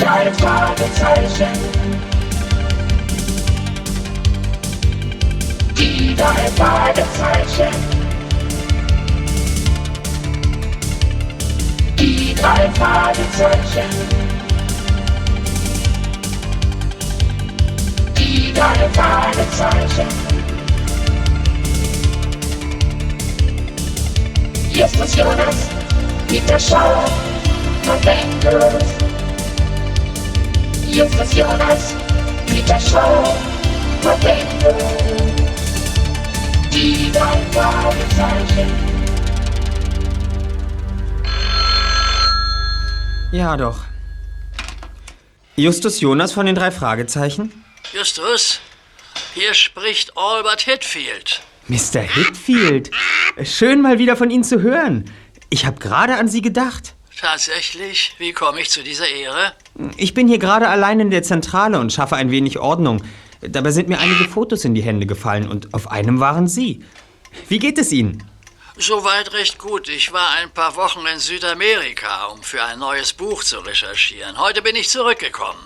drei Fragezeichen. Die drei Fragezeichen. Die drei Fragezeichen. Die drei Fragezeichen. Justus Jonas, Peter Schau, November. Justus Jonas, Peter Schau, November. Die drei Fragezeichen. Ja, doch. Justus Jonas von den drei Fragezeichen? Justus, hier spricht Albert Hitfield. Mr. Hitfield, schön mal wieder von Ihnen zu hören. Ich habe gerade an Sie gedacht. Tatsächlich? Wie komme ich zu dieser Ehre? Ich bin hier gerade allein in der Zentrale und schaffe ein wenig Ordnung. Dabei sind mir einige Fotos in die Hände gefallen und auf einem waren Sie. Wie geht es Ihnen? Soweit recht gut. Ich war ein paar Wochen in Südamerika, um für ein neues Buch zu recherchieren. Heute bin ich zurückgekommen.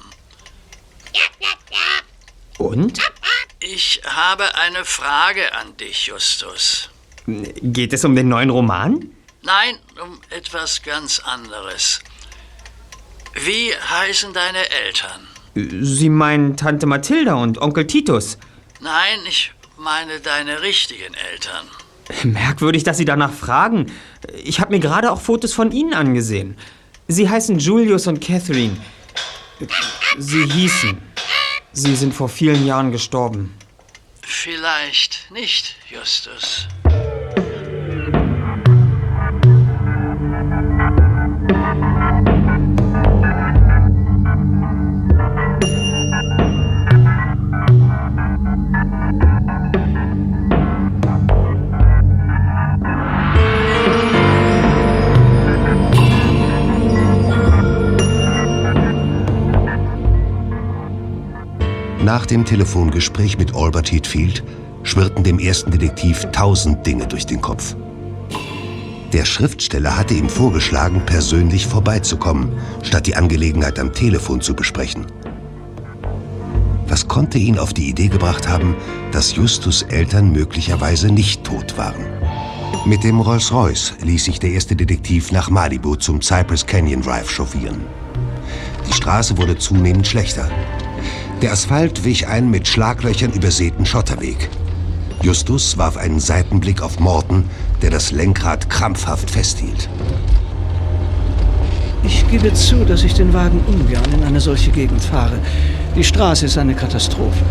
Und? Ich habe eine Frage an dich, Justus. Geht es um den neuen Roman? Nein, um etwas ganz anderes. Wie heißen deine Eltern? Sie meinen Tante Mathilda und Onkel Titus. Nein, ich meine deine richtigen Eltern. Merkwürdig, dass Sie danach fragen. Ich habe mir gerade auch Fotos von Ihnen angesehen. Sie heißen Julius und Catherine. Sie hießen. Sie sind vor vielen Jahren gestorben. Vielleicht nicht, Justus. Nach dem Telefongespräch mit Albert Heathfield schwirrten dem ersten Detektiv tausend Dinge durch den Kopf. Der Schriftsteller hatte ihm vorgeschlagen, persönlich vorbeizukommen, statt die Angelegenheit am Telefon zu besprechen. Was konnte ihn auf die Idee gebracht haben, dass Justus Eltern möglicherweise nicht tot waren? Mit dem Rolls-Royce ließ sich der erste Detektiv nach Malibu zum Cypress Canyon Drive chauffieren. Die Straße wurde zunehmend schlechter. Der Asphalt wich einen mit Schlaglöchern übersäten Schotterweg. Justus warf einen Seitenblick auf Morton, der das Lenkrad krampfhaft festhielt. Ich gebe zu, dass ich den Wagen ungern in eine solche Gegend fahre. Die Straße ist eine Katastrophe.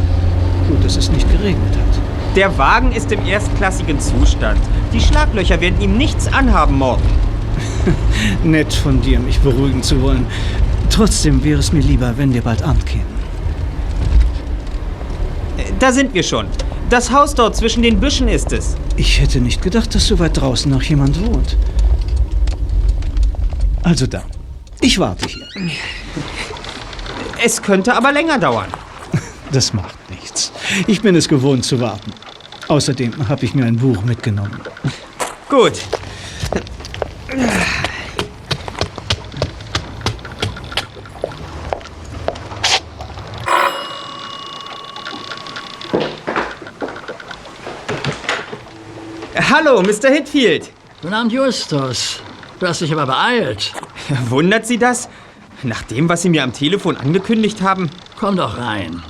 Gut, dass es nicht geregnet hat. Der Wagen ist im erstklassigen Zustand. Die Schlaglöcher werden ihm nichts anhaben, Morton. Nett von dir, mich beruhigen zu wollen. Trotzdem wäre es mir lieber, wenn wir bald ankämen. Da sind wir schon. Das Haus dort zwischen den Büschen ist es. Ich hätte nicht gedacht, dass so weit draußen noch jemand wohnt. Also dann. Ich warte hier. Es könnte aber länger dauern. Das macht nichts. Ich bin es gewohnt zu warten. Außerdem habe ich mir ein Buch mitgenommen. Gut. Hallo, Mr. Hitfield. Guten Abend, Justus. Du hast dich aber beeilt. Wundert Sie das? Nach dem, was Sie mir am Telefon angekündigt haben? Komm doch rein.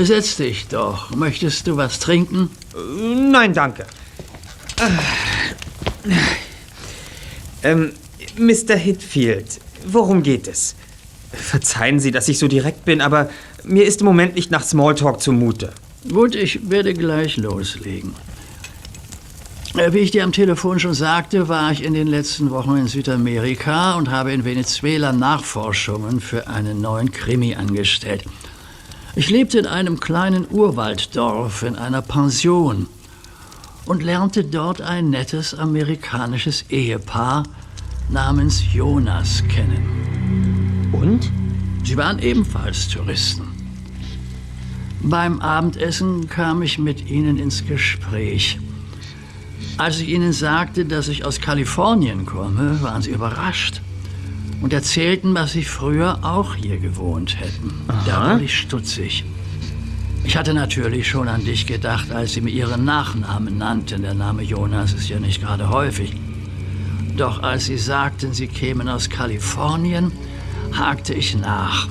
Setz dich doch. Möchtest du was trinken? Nein, danke. Ähm, Mr. Hitfield, worum geht es? Verzeihen Sie, dass ich so direkt bin, aber mir ist im Moment nicht nach Smalltalk zumute. Gut, ich werde gleich loslegen. Äh, Wie ich dir am Telefon schon sagte, war ich in den letzten Wochen in Südamerika und habe in Venezuela Nachforschungen für einen neuen Krimi angestellt. Ich lebte in einem kleinen Urwalddorf in einer Pension und lernte dort ein nettes amerikanisches Ehepaar namens Jonas kennen. Und? Sie waren ebenfalls Touristen. Beim Abendessen kam ich mit ihnen ins Gespräch. Als ich ihnen sagte, dass ich aus Kalifornien komme, waren sie überrascht und erzählten, dass sie früher auch hier gewohnt hätten. Da wurde ich stutzig. Ich hatte natürlich schon an dich gedacht, als sie mir ihren Nachnamen nannten. Der Name Jonas ist ja nicht gerade häufig. Doch als sie sagten, sie kämen aus Kalifornien, hakte ich nach.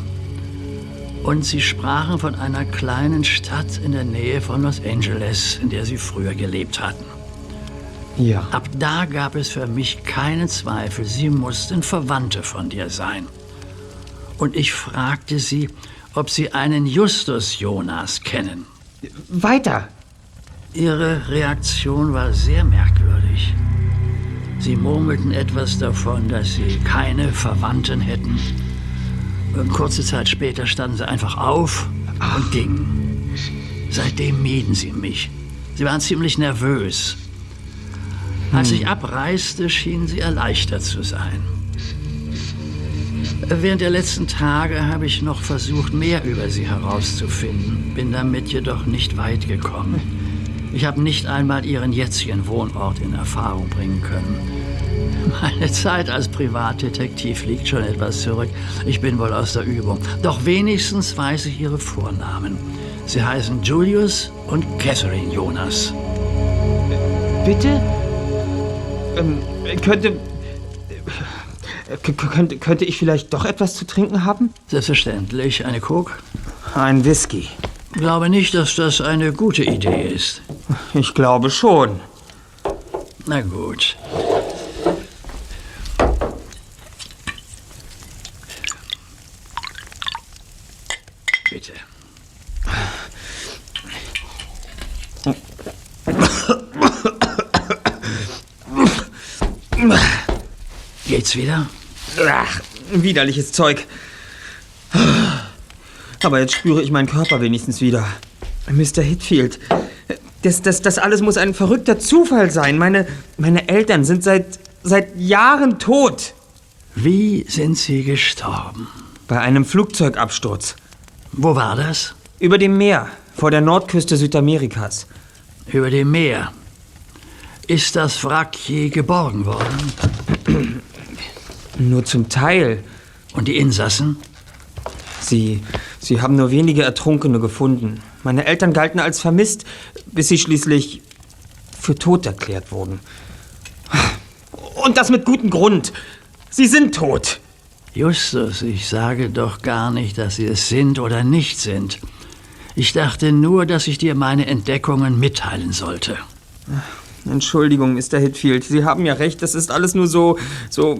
Und sie sprachen von einer kleinen Stadt in der Nähe von Los Angeles, in der sie früher gelebt hatten. Ja. Ab da gab es für mich keinen Zweifel, sie mussten Verwandte von dir sein. Und ich fragte sie, ob sie einen Justus Jonas kennen. Weiter. Ihre Reaktion war sehr merkwürdig. Sie murmelten etwas davon, dass sie keine Verwandten hätten. Und kurze Zeit später standen sie einfach auf und gingen. Seitdem mieden sie mich. Sie waren ziemlich nervös. Als ich abreiste, schienen sie erleichtert zu sein. Während der letzten Tage habe ich noch versucht, mehr über sie herauszufinden, bin damit jedoch nicht weit gekommen. Ich habe nicht einmal ihren jetzigen Wohnort in Erfahrung bringen können. Meine Zeit als Privatdetektiv liegt schon etwas zurück. Ich bin wohl aus der Übung. Doch wenigstens weiß ich ihre Vornamen. Sie heißen Julius und Catherine Jonas. Bitte? Ähm, könnte, könnte. Könnte ich vielleicht doch etwas zu trinken haben? Selbstverständlich. Eine Coke? Ein Whisky. Glaube nicht, dass das eine gute Idee ist. Ich glaube schon. Na gut. Bitte. Geht's wieder? Ach, widerliches Zeug. Aber jetzt spüre ich meinen Körper wenigstens wieder. Mr. Hitfield, das, das, das alles muss ein verrückter Zufall sein. Meine, meine Eltern sind seit, seit Jahren tot. Wie sind Sie gestorben? Bei einem Flugzeugabsturz. Wo war das? Über dem Meer, vor der Nordküste Südamerikas. Über dem Meer. Ist das Wrack je geborgen worden? Nur zum Teil. Und die Insassen? Sie, sie haben nur wenige Ertrunkene gefunden. Meine Eltern galten als vermisst, bis sie schließlich für tot erklärt wurden. Und das mit gutem Grund. Sie sind tot. Justus, ich sage doch gar nicht, dass Sie es sind oder nicht sind. Ich dachte nur, dass ich dir meine Entdeckungen mitteilen sollte. Entschuldigung, Mr. Hitfield. Sie haben ja recht. Das ist alles nur so, so,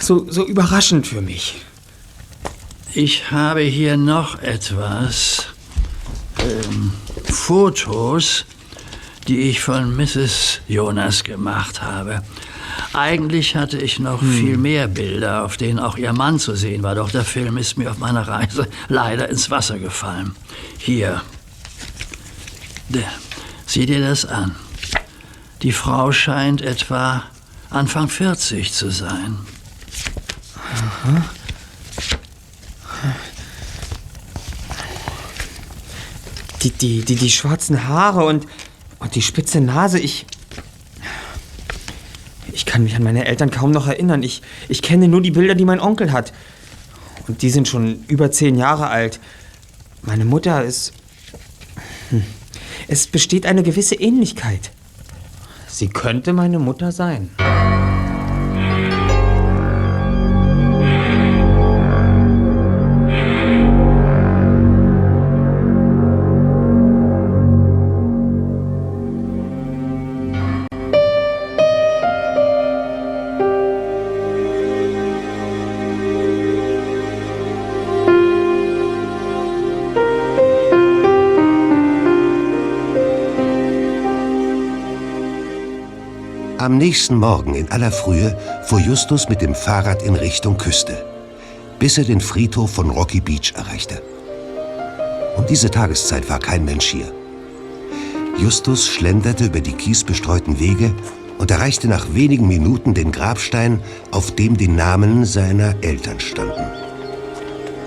so, so überraschend für mich. Ich habe hier noch etwas. Ähm, Fotos, die ich von Mrs. Jonas gemacht habe. Eigentlich hatte ich noch viel mehr Bilder, auf denen auch ihr Mann zu sehen war, doch der Film ist mir auf meiner Reise leider ins Wasser gefallen. Hier. Da. Sieh dir das an. Die Frau scheint etwa Anfang 40 zu sein. Die, die, die, die schwarzen Haare und, und die spitze Nase, ich. Ich kann mich an meine Eltern kaum noch erinnern. Ich, ich kenne nur die Bilder, die mein Onkel hat. Und die sind schon über zehn Jahre alt. Meine Mutter ist. Hm. Es besteht eine gewisse Ähnlichkeit. Sie könnte meine Mutter sein. Am nächsten Morgen in aller Frühe fuhr Justus mit dem Fahrrad in Richtung Küste, bis er den Friedhof von Rocky Beach erreichte. Um diese Tageszeit war kein Mensch hier. Justus schlenderte über die kiesbestreuten Wege und erreichte nach wenigen Minuten den Grabstein, auf dem die Namen seiner Eltern standen.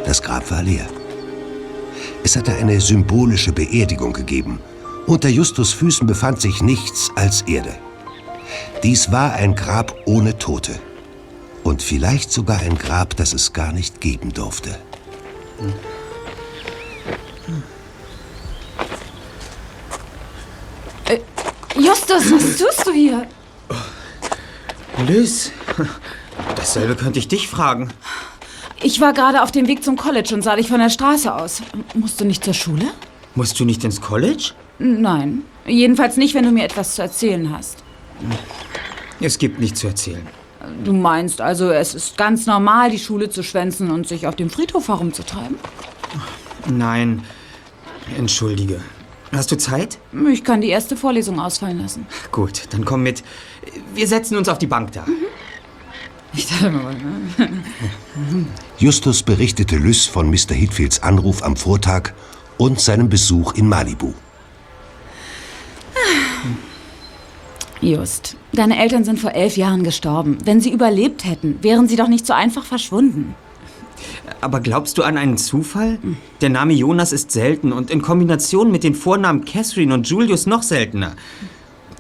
Das Grab war leer. Es hatte eine symbolische Beerdigung gegeben Unter Justus Füßen befand sich nichts als Erde. Dies war ein Grab ohne Tote. Und vielleicht sogar ein Grab, das es gar nicht geben durfte. Justus, was tust du hier? Liz, dasselbe könnte ich dich fragen. Ich war gerade auf dem Weg zum College und sah dich von der Straße aus. Musst du nicht zur Schule? Musst du nicht ins College? Nein. Jedenfalls nicht, wenn du mir etwas zu erzählen hast. Es gibt nichts zu erzählen. Du meinst also, es ist ganz normal, die Schule zu schwänzen und sich auf dem Friedhof herumzutreiben? Nein, entschuldige. Hast du Zeit? Ich kann die erste Vorlesung ausfallen lassen. Gut, dann komm mit. Wir setzen uns auf die Bank da. Ich dachte mal, ne? Justus berichtete Lys von Mr. Hitfields Anruf am Vortag und seinem Besuch in Malibu. Just, deine Eltern sind vor elf Jahren gestorben. Wenn sie überlebt hätten, wären sie doch nicht so einfach verschwunden. Aber glaubst du an einen Zufall? Der Name Jonas ist selten und in Kombination mit den Vornamen Catherine und Julius noch seltener.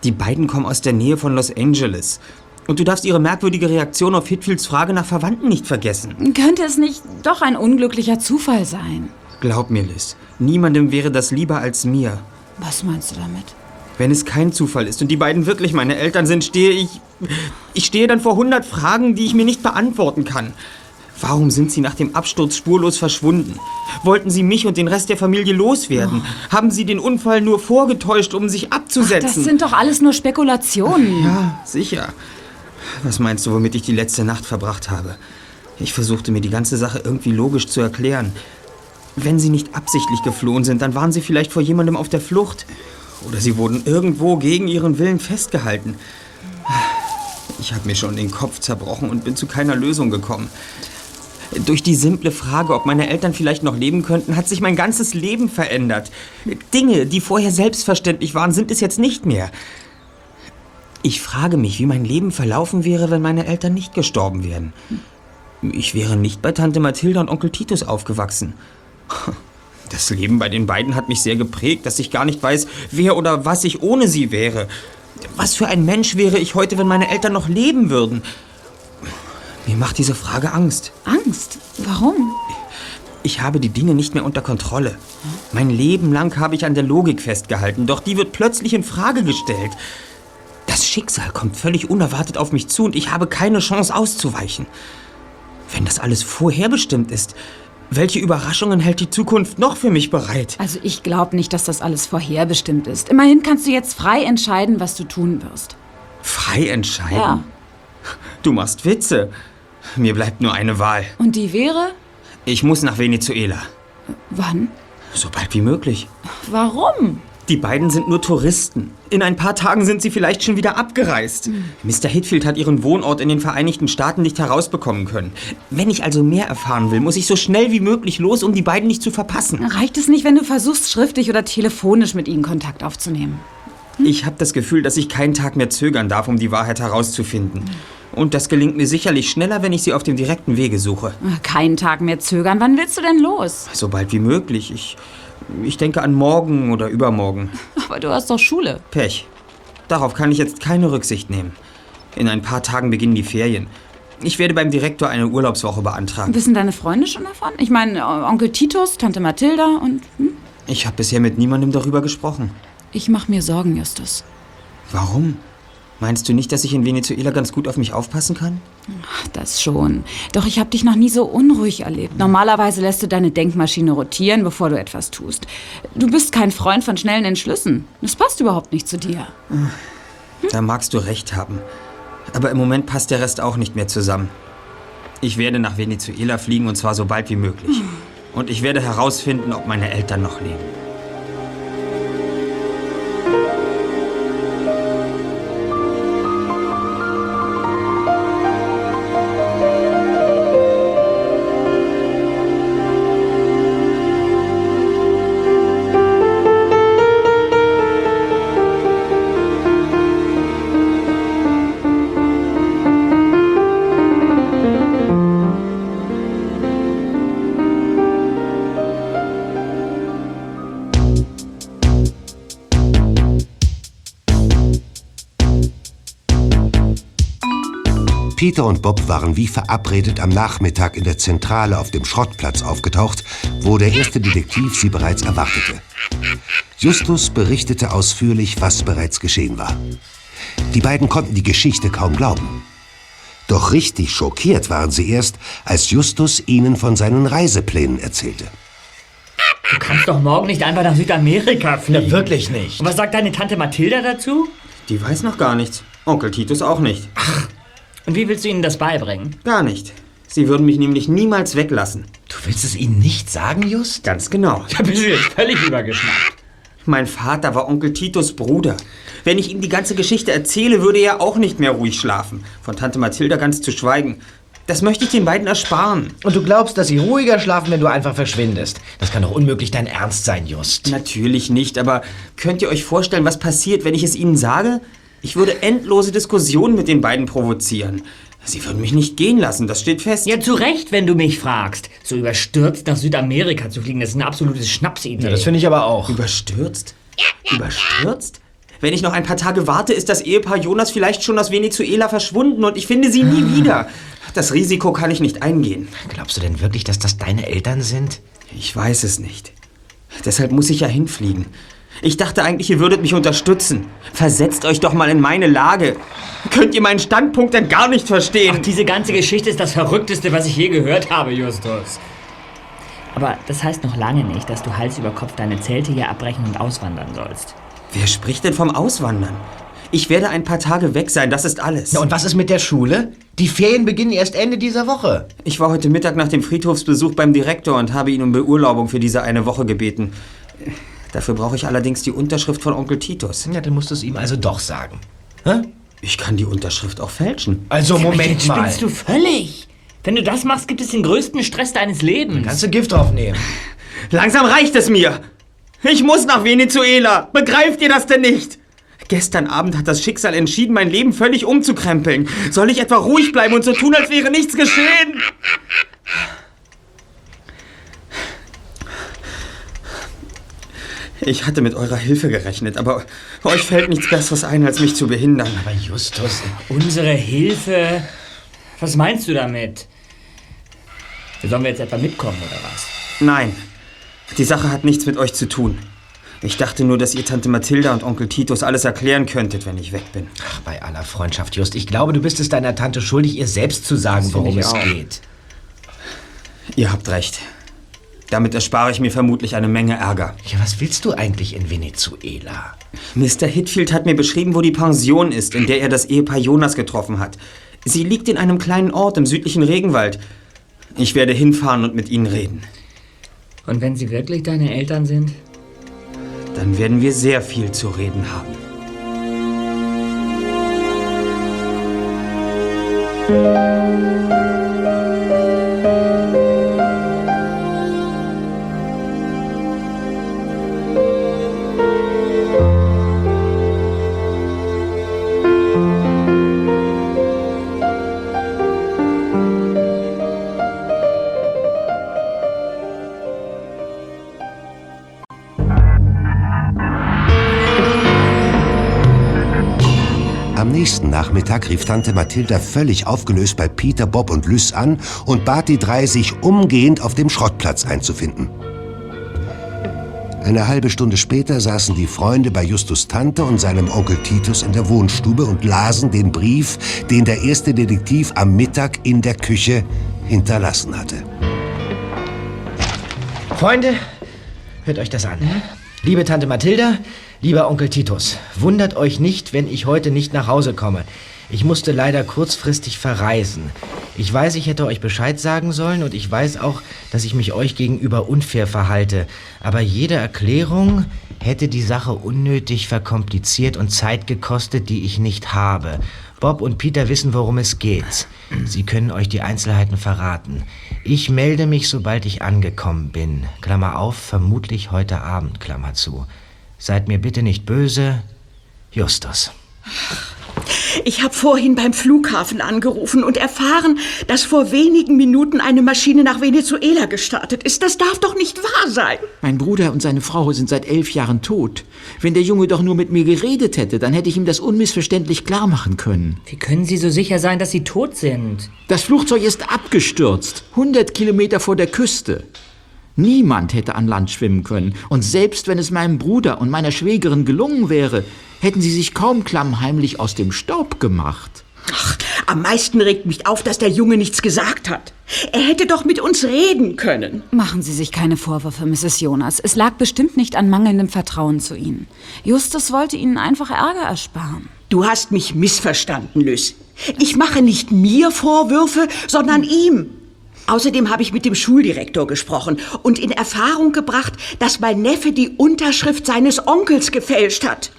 Die beiden kommen aus der Nähe von Los Angeles. Und du darfst ihre merkwürdige Reaktion auf Hitfields Frage nach Verwandten nicht vergessen. Könnte es nicht doch ein unglücklicher Zufall sein? Glaub mir, Liz, niemandem wäre das lieber als mir. Was meinst du damit? Wenn es kein Zufall ist und die beiden wirklich meine Eltern sind, stehe ich. Ich stehe dann vor hundert Fragen, die ich mir nicht beantworten kann. Warum sind sie nach dem Absturz spurlos verschwunden? Wollten sie mich und den Rest der Familie loswerden? Haben sie den Unfall nur vorgetäuscht, um sich abzusetzen? Das sind doch alles nur Spekulationen. ja, sicher. Was meinst du, womit ich die letzte Nacht verbracht habe? Ich versuchte mir die ganze Sache irgendwie logisch zu erklären. Wenn sie nicht absichtlich geflohen sind, dann waren sie vielleicht vor jemandem auf der Flucht. Oder sie wurden irgendwo gegen ihren Willen festgehalten. Ich habe mir schon den Kopf zerbrochen und bin zu keiner Lösung gekommen. Durch die simple Frage, ob meine Eltern vielleicht noch leben könnten, hat sich mein ganzes Leben verändert. Dinge, die vorher selbstverständlich waren, sind es jetzt nicht mehr. Ich frage mich, wie mein Leben verlaufen wäre, wenn meine Eltern nicht gestorben wären. Ich wäre nicht bei Tante Mathilda und Onkel Titus aufgewachsen. Das Leben bei den beiden hat mich sehr geprägt, dass ich gar nicht weiß, wer oder was ich ohne sie wäre. Was für ein Mensch wäre ich heute, wenn meine Eltern noch leben würden? Mir macht diese Frage Angst. Angst? Warum? Ich habe die Dinge nicht mehr unter Kontrolle. Mein Leben lang habe ich an der Logik festgehalten, doch die wird plötzlich in Frage gestellt. Das Schicksal kommt völlig unerwartet auf mich zu und ich habe keine Chance auszuweichen. Wenn das alles vorherbestimmt ist, welche Überraschungen hält die Zukunft noch für mich bereit? Also ich glaube nicht, dass das alles vorherbestimmt ist. Immerhin kannst du jetzt frei entscheiden, was du tun wirst. Frei entscheiden? Ja. Du machst Witze. Mir bleibt nur eine Wahl. Und die wäre? Ich muss nach Venezuela. Wann? So bald wie möglich. Warum? Die beiden sind nur Touristen. In ein paar Tagen sind sie vielleicht schon wieder abgereist. Mr. Hitfield hat ihren Wohnort in den Vereinigten Staaten nicht herausbekommen können. Wenn ich also mehr erfahren will, muss ich so schnell wie möglich los, um die beiden nicht zu verpassen. Reicht es nicht, wenn du versuchst, schriftlich oder telefonisch mit ihnen Kontakt aufzunehmen? Ich habe das Gefühl, dass ich keinen Tag mehr zögern darf, um die Wahrheit herauszufinden. Und das gelingt mir sicherlich schneller, wenn ich sie auf dem direkten Wege suche. Keinen Tag mehr zögern. Wann willst du denn los? So bald wie möglich. Ich, ich denke an morgen oder übermorgen. Aber du hast doch Schule. Pech. Darauf kann ich jetzt keine Rücksicht nehmen. In ein paar Tagen beginnen die Ferien. Ich werde beim Direktor eine Urlaubswoche beantragen. Wissen deine Freunde schon davon? Ich meine, Onkel Titus, Tante Mathilda und... Hm? Ich habe bisher mit niemandem darüber gesprochen. Ich mache mir Sorgen, Justus. Warum? Meinst du nicht, dass ich in Venezuela ganz gut auf mich aufpassen kann? Das schon. Doch ich habe dich noch nie so unruhig erlebt. Normalerweise lässt du deine Denkmaschine rotieren, bevor du etwas tust. Du bist kein Freund von schnellen Entschlüssen. Das passt überhaupt nicht zu dir. Da magst du recht haben. Aber im Moment passt der Rest auch nicht mehr zusammen. Ich werde nach Venezuela fliegen und zwar so bald wie möglich. Und ich werde herausfinden, ob meine Eltern noch leben. Peter und Bob waren wie verabredet am Nachmittag in der Zentrale auf dem Schrottplatz aufgetaucht, wo der erste Detektiv sie bereits erwartete. Justus berichtete ausführlich, was bereits geschehen war. Die beiden konnten die Geschichte kaum glauben. Doch richtig schockiert waren sie erst, als Justus ihnen von seinen Reiseplänen erzählte. Du kannst doch morgen nicht einfach nach Südamerika fliegen. Na, wirklich nicht. Und was sagt deine Tante Mathilda dazu? Die weiß noch gar nichts. Onkel Titus auch nicht. Und wie willst du ihnen das beibringen? Gar nicht. Sie würden mich nämlich niemals weglassen. Du willst es ihnen nicht sagen, Just? Ganz genau. Da bist du jetzt völlig übergeschnappt. Mein Vater war Onkel Titus Bruder. Wenn ich ihm die ganze Geschichte erzähle, würde er auch nicht mehr ruhig schlafen. Von Tante Mathilda ganz zu schweigen. Das möchte ich den beiden ersparen. Und du glaubst, dass sie ruhiger schlafen, wenn du einfach verschwindest? Das kann doch unmöglich dein Ernst sein, Just. Natürlich nicht, aber könnt ihr euch vorstellen, was passiert, wenn ich es ihnen sage? Ich würde endlose Diskussionen mit den beiden provozieren. Sie würden mich nicht gehen lassen, das steht fest. Ja, zu Recht, wenn du mich fragst. So überstürzt nach Südamerika zu fliegen, das ist eine absolute Schnapsidee. Ja, das finde ich aber auch. Überstürzt? Überstürzt? Wenn ich noch ein paar Tage warte, ist das Ehepaar Jonas vielleicht schon aus Venezuela verschwunden und ich finde sie nie wieder. Das Risiko kann ich nicht eingehen. Glaubst du denn wirklich, dass das deine Eltern sind? Ich weiß es nicht. Deshalb muss ich ja hinfliegen. Ich dachte eigentlich, ihr würdet mich unterstützen. Versetzt euch doch mal in meine Lage. Könnt ihr meinen Standpunkt denn gar nicht verstehen? Ach, diese ganze Geschichte ist das Verrückteste, was ich je gehört habe, Justus. Aber das heißt noch lange nicht, dass du Hals über Kopf deine Zelte hier abbrechen und auswandern sollst. Wer spricht denn vom Auswandern? Ich werde ein paar Tage weg sein, das ist alles. Na, und was ist mit der Schule? Die Ferien beginnen erst Ende dieser Woche. Ich war heute Mittag nach dem Friedhofsbesuch beim Direktor und habe ihn um Beurlaubung für diese eine Woche gebeten. Dafür brauche ich allerdings die Unterschrift von Onkel Titus. Ja, dann musst du es ihm also doch sagen. Hä? Ich kann die Unterschrift auch fälschen. Also, Moment mal. spinnst du völlig. Wenn du das machst, gibt es den größten Stress deines Lebens. Kannst du Gift draufnehmen? Langsam reicht es mir. Ich muss nach Venezuela. Begreift ihr das denn nicht? Gestern Abend hat das Schicksal entschieden, mein Leben völlig umzukrempeln. Soll ich etwa ruhig bleiben und so tun, als wäre nichts geschehen? Ich hatte mit eurer Hilfe gerechnet, aber euch fällt nichts Besseres ein, als mich zu behindern. Aber Justus, Unsere Hilfe? Was meinst du damit? Sollen wir jetzt etwa mitkommen oder was? Nein, die Sache hat nichts mit euch zu tun. Ich dachte nur, dass ihr Tante Mathilda und Onkel Titus alles erklären könntet, wenn ich weg bin. ach, bei aller Freundschaft, Just, ich glaube, du bist es deiner Tante schuldig, ihr selbst zu sagen, worum es auch. geht. Ihr habt recht. Damit erspare ich mir vermutlich eine Menge Ärger. Ja, was willst du eigentlich in Venezuela? Mr. Hitfield hat mir beschrieben, wo die Pension ist, in der er das Ehepaar Jonas getroffen hat. Sie liegt in einem kleinen Ort im südlichen Regenwald. Ich werde hinfahren und mit ihnen reden. Und wenn sie wirklich deine Eltern sind? Dann werden wir sehr viel zu reden haben. Am nächsten Nachmittag rief Tante Mathilda völlig aufgelöst bei Peter, Bob und Lys an und bat die drei, sich umgehend auf dem Schrottplatz einzufinden. Eine halbe Stunde später saßen die Freunde bei Justus Tante und seinem Onkel Titus in der Wohnstube und lasen den Brief, den der erste Detektiv am Mittag in der Küche hinterlassen hatte. Freunde, hört euch das an. Liebe Tante Mathilda, lieber Onkel Titus, wundert euch nicht, wenn ich heute nicht nach Hause komme. Ich musste leider kurzfristig verreisen. Ich weiß, ich hätte euch Bescheid sagen sollen und ich weiß auch, dass ich mich euch gegenüber unfair verhalte. Aber jede Erklärung hätte die Sache unnötig verkompliziert und Zeit gekostet, die ich nicht habe. Bob und Peter wissen, worum es geht. Sie können euch die Einzelheiten verraten. Ich melde mich, sobald ich angekommen bin. Klammer auf, vermutlich heute Abend, Klammer zu. Seid mir bitte nicht böse. Justus. Ich habe vorhin beim Flughafen angerufen und erfahren, dass vor wenigen Minuten eine Maschine nach Venezuela gestartet ist. Das darf doch nicht wahr sein. Mein Bruder und seine Frau sind seit elf Jahren tot. Wenn der Junge doch nur mit mir geredet hätte, dann hätte ich ihm das unmissverständlich klar machen können. Wie können Sie so sicher sein, dass Sie tot sind? Das Flugzeug ist abgestürzt, 100 Kilometer vor der Küste. Niemand hätte an Land schwimmen können. Und selbst wenn es meinem Bruder und meiner Schwägerin gelungen wäre, hätten sie sich kaum klammheimlich aus dem Staub gemacht. Ach, am meisten regt mich auf, dass der Junge nichts gesagt hat. Er hätte doch mit uns reden können. Machen Sie sich keine Vorwürfe, Mrs. Jonas. Es lag bestimmt nicht an mangelndem Vertrauen zu Ihnen. Justus wollte Ihnen einfach Ärger ersparen. Du hast mich missverstanden, Lys. Ich mache nicht mir Vorwürfe, sondern ihm. Außerdem habe ich mit dem Schuldirektor gesprochen und in Erfahrung gebracht, dass mein Neffe die Unterschrift seines Onkels gefälscht hat.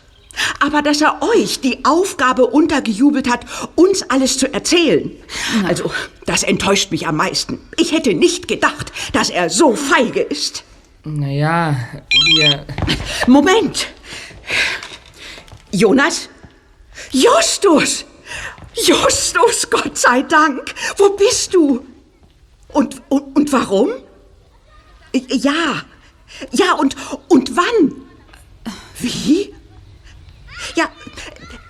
Aber dass er euch die Aufgabe untergejubelt hat, uns alles zu erzählen. Also, das enttäuscht mich am meisten. Ich hätte nicht gedacht, dass er so feige ist. Naja, wir. Moment! Jonas? Justus! Justus, Gott sei Dank! Wo bist du? Und, und, und warum? Ja, ja, und, und wann? Wie? Ja,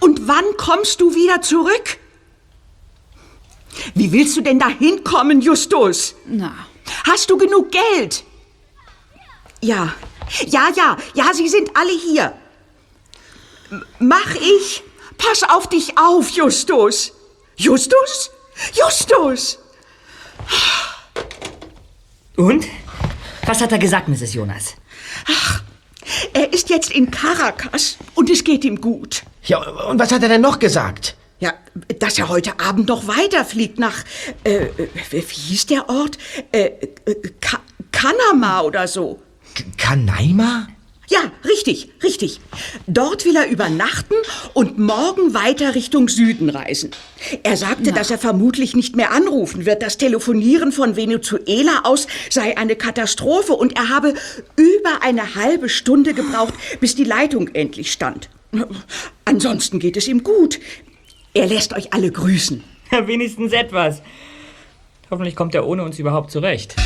und wann kommst du wieder zurück? Wie willst du denn da hinkommen, Justus? Na, Hast du genug Geld? Ja, ja, ja, ja, sie sind alle hier. Mach ich? Pass auf dich auf, Justus. Justus? Justus! Und? Was hat er gesagt, Mrs. Jonas? Er ist jetzt in Caracas und es geht ihm gut. Ja, und was hat er denn noch gesagt? Ja, dass er heute Abend noch weiterfliegt nach, äh, äh, wie hieß der Ort? Äh, äh, Ka Kanama oder so. Kanaima? Ja, richtig, richtig. Dort will er übernachten und morgen weiter Richtung Süden reisen. Er sagte, dass er vermutlich nicht mehr anrufen wird. Das Telefonieren von Venezuela aus sei eine Katastrophe und er habe über eine halbe Stunde gebraucht, bis die Leitung endlich stand. Ansonsten geht es ihm gut. Er lässt euch alle grüßen. Ja, wenigstens etwas. Hoffentlich kommt er ohne uns überhaupt zurecht.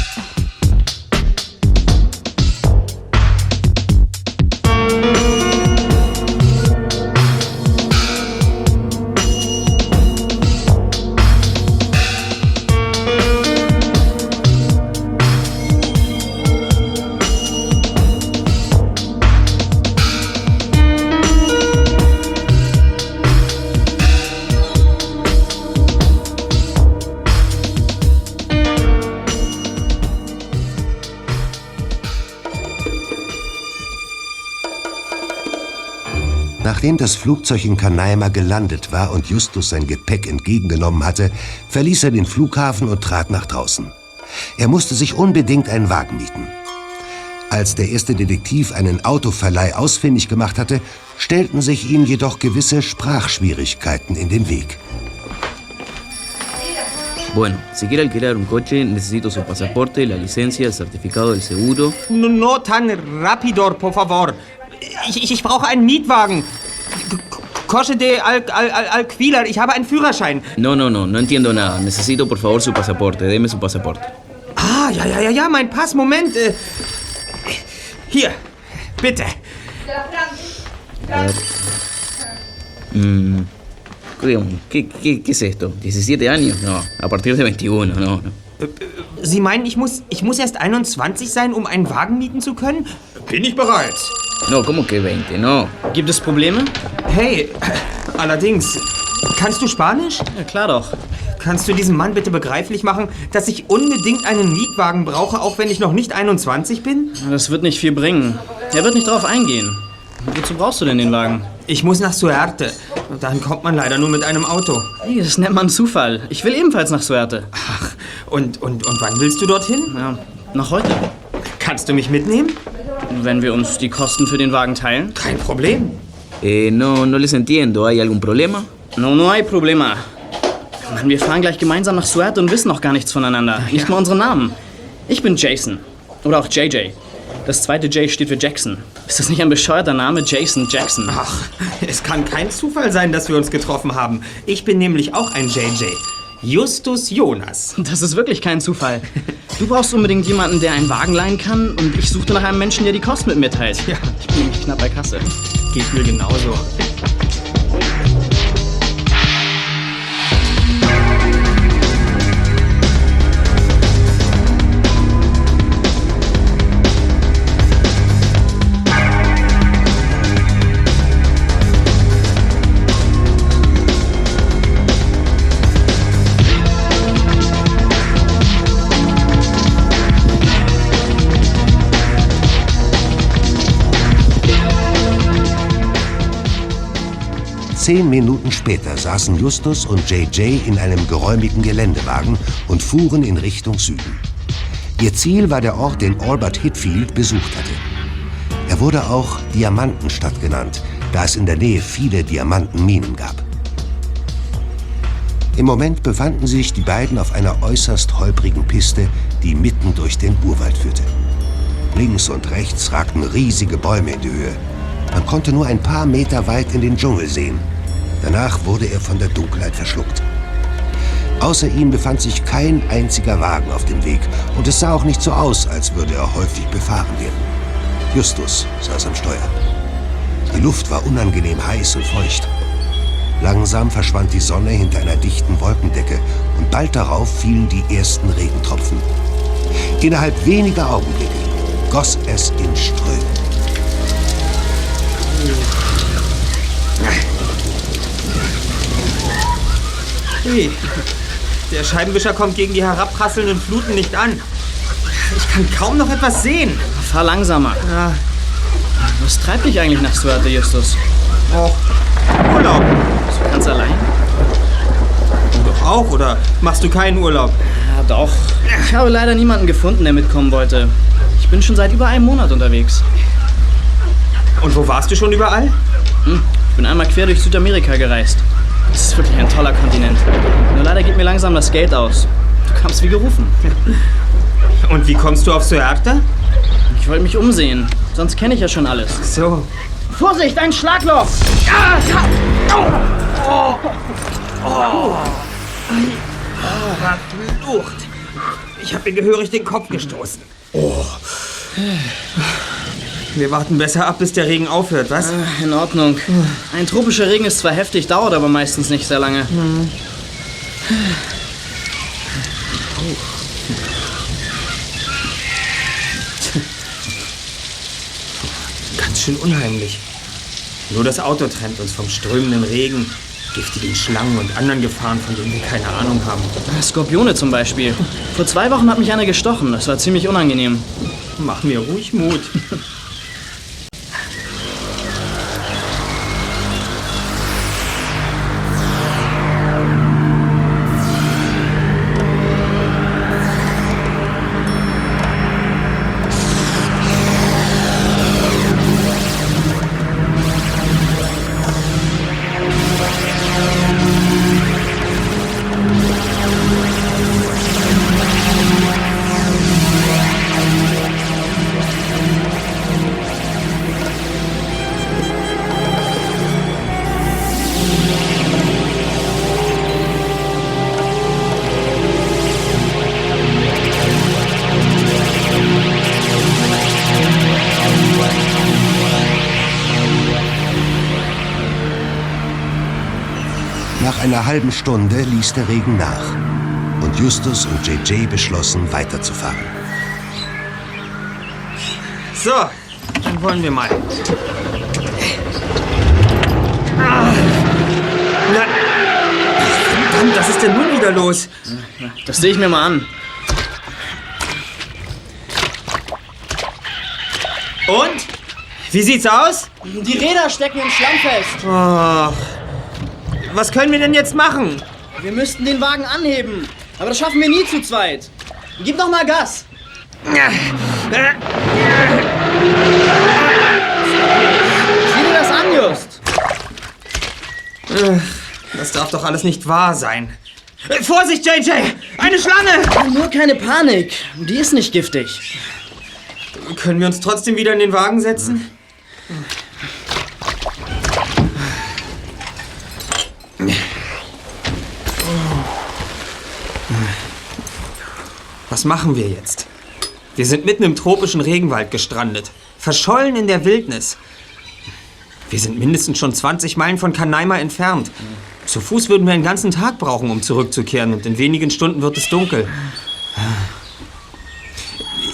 Nachdem das Flugzeug in Canaima gelandet war und Justus sein Gepäck entgegengenommen hatte, verließ er den Flughafen und trat nach draußen. Er musste sich unbedingt einen Wagen mieten. Als der erste Detektiv einen Autoverleih ausfindig gemacht hatte, stellten sich ihm jedoch gewisse Sprachschwierigkeiten in den Weg. Bueno, si quiere alquilar un coche, necesito su pasaporte, la licencia, el certificado del seguro. No, no tan rapidor, por favor. Ich, ich, ich brauche einen Mietwagen. Coche de Al Al Al Alquiler. Ich habe einen Führerschein. No, no, no, no entiendo nada. Necesito por favor su pasaporte. Deme su pasaporte. Ah, ja, ja, ja, ja, mein Pass. Moment. Äh, hier, bitte. Mm, digamos, ¿qué, qué, ¿Qué es esto? ¿17 años? No, a partir de 21, no. no. Sie meinen, ich muss, ich muss erst 21 sein, um einen Wagen mieten zu können? Bin ich bereit. No, ¿cómo que 20? No. Gibt es Probleme? Hey, allerdings, kannst du Spanisch? Ja, klar doch. Kannst du diesem Mann bitte begreiflich machen, dass ich unbedingt einen Mietwagen brauche, auch wenn ich noch nicht 21 bin? Das wird nicht viel bringen. Er wird nicht drauf eingehen. Wozu brauchst du denn den Wagen? Ich muss nach Suerte. Dahin kommt man leider nur mit einem Auto. Nee, das nennt man Zufall. Ich will ebenfalls nach Suerte. Ach, und, und, und wann willst du dorthin? Ja, nach heute. Kannst du mich mitnehmen? Wenn wir uns die Kosten für den Wagen teilen? Kein Problem. Eh, no, no les entiendo. ¿Hay algún problema? No, no hay problema. Mann, wir fahren gleich gemeinsam nach Suerte und wissen noch gar nichts voneinander. Nicht mal unsere Namen. Ich bin Jason. Oder auch JJ. Das zweite J steht für Jackson. Ist das nicht ein bescheuerter Name? Jason Jackson. Ach, es kann kein Zufall sein, dass wir uns getroffen haben. Ich bin nämlich auch ein JJ. Justus Jonas. Das ist wirklich kein Zufall. Du brauchst unbedingt jemanden, der einen Wagen leihen kann und ich suchte nach einem Menschen, der die Kosten mit mir teilt. Ja. Ich bin nämlich knapp bei Kasse. Geht mir genauso. Zehn Minuten später saßen Justus und JJ in einem geräumigen Geländewagen und fuhren in Richtung Süden. Ihr Ziel war der Ort, den Albert Hitfield besucht hatte. Er wurde auch Diamantenstadt genannt, da es in der Nähe viele Diamantenminen gab. Im Moment befanden sich die beiden auf einer äußerst holprigen Piste, die mitten durch den Urwald führte. Links und rechts ragten riesige Bäume in die Höhe. Man konnte nur ein paar Meter weit in den Dschungel sehen. Danach wurde er von der Dunkelheit verschluckt. Außer ihm befand sich kein einziger Wagen auf dem Weg und es sah auch nicht so aus, als würde er häufig befahren werden. Justus saß am Steuer. Die Luft war unangenehm heiß und feucht. Langsam verschwand die Sonne hinter einer dichten Wolkendecke und bald darauf fielen die ersten Regentropfen. Innerhalb weniger Augenblicke goss es in Strömen. Hey, der Scheibenwischer kommt gegen die herabprasselnden Fluten nicht an. Ich kann kaum noch etwas sehen. Fahr langsamer. Ja. Was treibt dich eigentlich nach Suerte, Justus? Och, Urlaub. Bist du ganz allein? Du doch auch, oder machst du keinen Urlaub? Ja, doch. Ich habe leider niemanden gefunden, der mitkommen wollte. Ich bin schon seit über einem Monat unterwegs. Und wo warst du schon überall? Hm, ich bin einmal quer durch Südamerika gereist. Das ist wirklich ein toller Kontinent. Nur leider geht mir langsam das Geld aus. Du kamst wie gerufen. Und wie kommst du auf Suerte? Ich wollte mich umsehen. Sonst kenne ich ja schon alles. So. Vorsicht, ein Schlagloch! Ah, oh. Oh. Oh. Verflucht. Ich habe mir gehörig den Kopf gestoßen. Oh. Wir warten besser ab, bis der Regen aufhört, was? In Ordnung. Ein tropischer Regen ist zwar heftig, dauert aber meistens nicht sehr lange. Hm. Ganz schön unheimlich. Nur das Auto trennt uns vom strömenden Regen, giftigen Schlangen und anderen Gefahren, von denen wir keine Ahnung haben. Skorpione zum Beispiel. Vor zwei Wochen hat mich einer gestochen. Das war ziemlich unangenehm. Mach mir ruhig Mut. Nach einer halben Stunde ließ der Regen nach und Justus und JJ beschlossen, weiterzufahren. So, dann wollen wir mal. Ah. Na, verdammt, was ist denn nun wieder los? Das sehe ich mir mal an. Und? Wie sieht's aus? Die Räder stecken im Schlamm fest. Oh. Was können wir denn jetzt machen? Wir müssten den Wagen anheben. Aber das schaffen wir nie zu zweit. Gib doch mal Gas. Sieh dir das an, Just. Das darf doch alles nicht wahr sein. Äh, Vorsicht, JJ! Eine Schlange! Nur keine Panik. Die ist nicht giftig. Können wir uns trotzdem wieder in den Wagen setzen? Was machen wir jetzt? Wir sind mitten im tropischen Regenwald gestrandet, verschollen in der Wildnis. Wir sind mindestens schon 20 Meilen von Kanaima entfernt. Zu Fuß würden wir einen ganzen Tag brauchen, um zurückzukehren, und in wenigen Stunden wird es dunkel.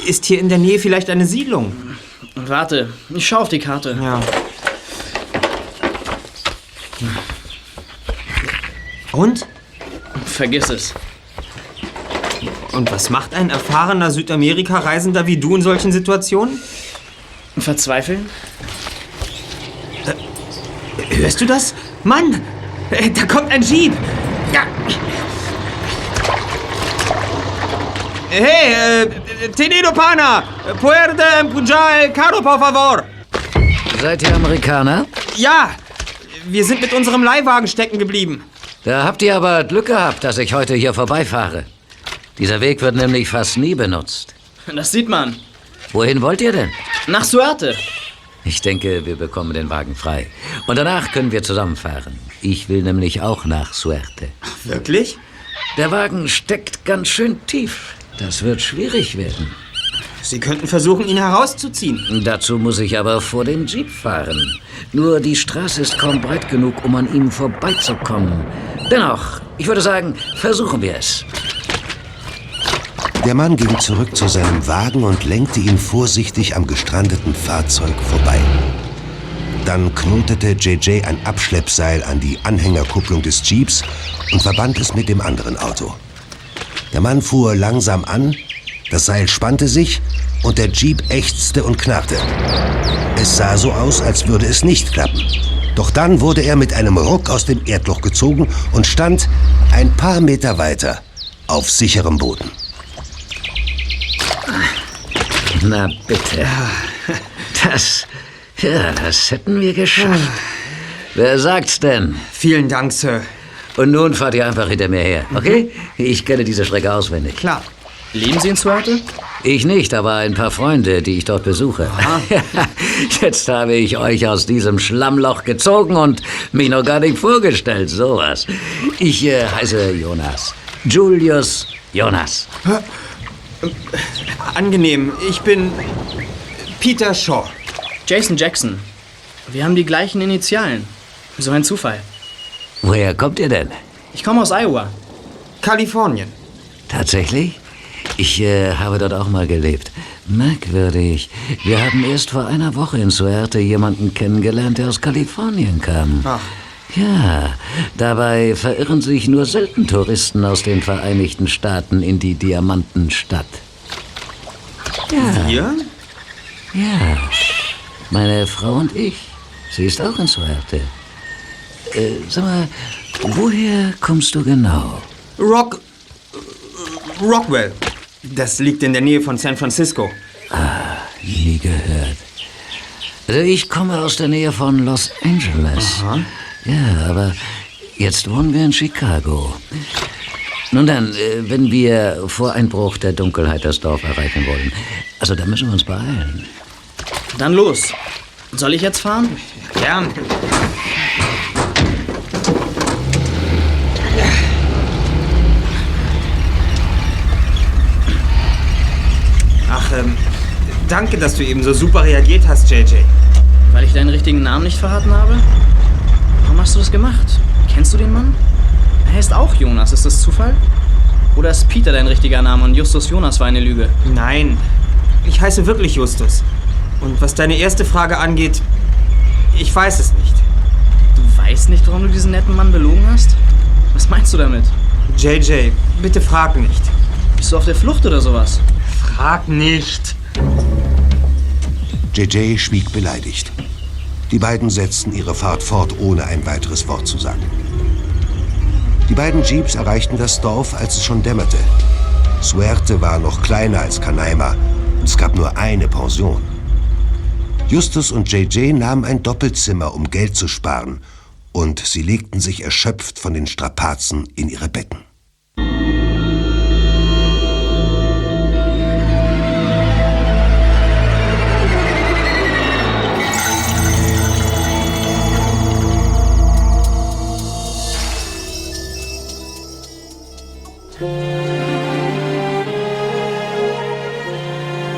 Ist hier in der Nähe vielleicht eine Siedlung? Warte, ich schau auf die Karte. Ja. Und? Vergiss es. Und was macht ein erfahrener Südamerika-Reisender wie du in solchen Situationen? Verzweifeln? Hörst du das? Mann! äh, Da kommt ein Jeep! Ja. Hey, äh, Tenido Pana! Puerde empujar el carro, por favor! Seid ihr Amerikaner? Ja! Wir sind mit unserem Leihwagen stecken geblieben. Da habt ihr aber Glück gehabt, dass ich heute hier vorbeifahre. Dieser Weg wird nämlich fast nie benutzt. Das sieht man. Wohin wollt ihr denn? Nach Suerte. Ich denke, wir bekommen den Wagen frei. Und danach können wir zusammenfahren. Ich will nämlich auch nach Suerte. Wirklich? Der Wagen steckt ganz schön tief. Das wird schwierig werden. Sie könnten versuchen, ihn herauszuziehen. Dazu muss ich aber vor den Jeep fahren. Nur die Straße ist kaum breit genug, um an ihm vorbeizukommen. Dennoch, ich würde sagen, versuchen wir es. Der Mann ging zurück zu seinem Wagen und lenkte ihn vorsichtig am gestrandeten Fahrzeug vorbei. Dann knotete JJ ein Abschleppseil an die Anhängerkupplung des Jeeps und verband es mit dem anderen Auto. Der Mann fuhr langsam an, das Seil spannte sich und der Jeep ächzte und knarrte. Es sah so aus, als würde es nicht klappen. Doch dann wurde er mit einem Ruck aus dem Erdloch gezogen und stand ein paar Meter weiter auf sicherem Boden. Na bitte. Das, ja, das hätten wir geschafft. Wer sagt's denn? Vielen Dank, Sir. Und nun fahrt ihr einfach hinter mir her, okay? Ich kenne diese Strecke auswendig. Klar. Leben Sie in Suerte? Ich nicht, aber ein paar Freunde, die ich dort besuche. Jetzt habe ich euch aus diesem Schlammloch gezogen und mich noch gar nicht vorgestellt. Sowas. Ich äh, heiße Jonas. Julius Jonas. Angenehm. Ich bin Peter Shaw. Jason Jackson. Wir haben die gleichen Initialen. So ein Zufall. Woher kommt ihr denn? Ich komme aus Iowa. Kalifornien. Tatsächlich? Ich äh, habe dort auch mal gelebt. Merkwürdig. Wir haben erst vor einer Woche in Suerte jemanden kennengelernt, der aus Kalifornien kam. Ach. Ja, dabei verirren sich nur selten Touristen aus den Vereinigten Staaten in die Diamantenstadt. Ja. Wir? Ja. Meine Frau und ich. Sie ist auch in Suerte. Äh, sag mal, woher kommst du genau? Rock. Rockwell. Das liegt in der Nähe von San Francisco. Ah, nie gehört. Also ich komme aus der Nähe von Los Angeles. Aha. Ja, aber jetzt wohnen wir in Chicago. Nun dann, äh, wenn wir vor Einbruch der Dunkelheit das Dorf erreichen wollen, also da müssen wir uns beeilen. Dann los. Soll ich jetzt fahren? Gern. Ach, ähm, danke, dass du eben so super reagiert hast, JJ. Weil ich deinen richtigen Namen nicht verraten habe? Warum hast du das gemacht? Kennst du den Mann? Er heißt auch Jonas. Ist das Zufall? Oder ist Peter dein richtiger Name und Justus Jonas war eine Lüge? Nein, ich heiße wirklich Justus. Und was deine erste Frage angeht, ich weiß es nicht. Du weißt nicht, warum du diesen netten Mann belogen hast? Was meinst du damit? JJ, bitte frag nicht. Bist du auf der Flucht oder sowas? Frag nicht. JJ schwieg beleidigt. Die beiden setzten ihre Fahrt fort, ohne ein weiteres Wort zu sagen. Die beiden Jeeps erreichten das Dorf, als es schon dämmerte. Suerte war noch kleiner als Canaima und es gab nur eine Pension. Justus und JJ nahmen ein Doppelzimmer, um Geld zu sparen, und sie legten sich erschöpft von den Strapazen in ihre Betten.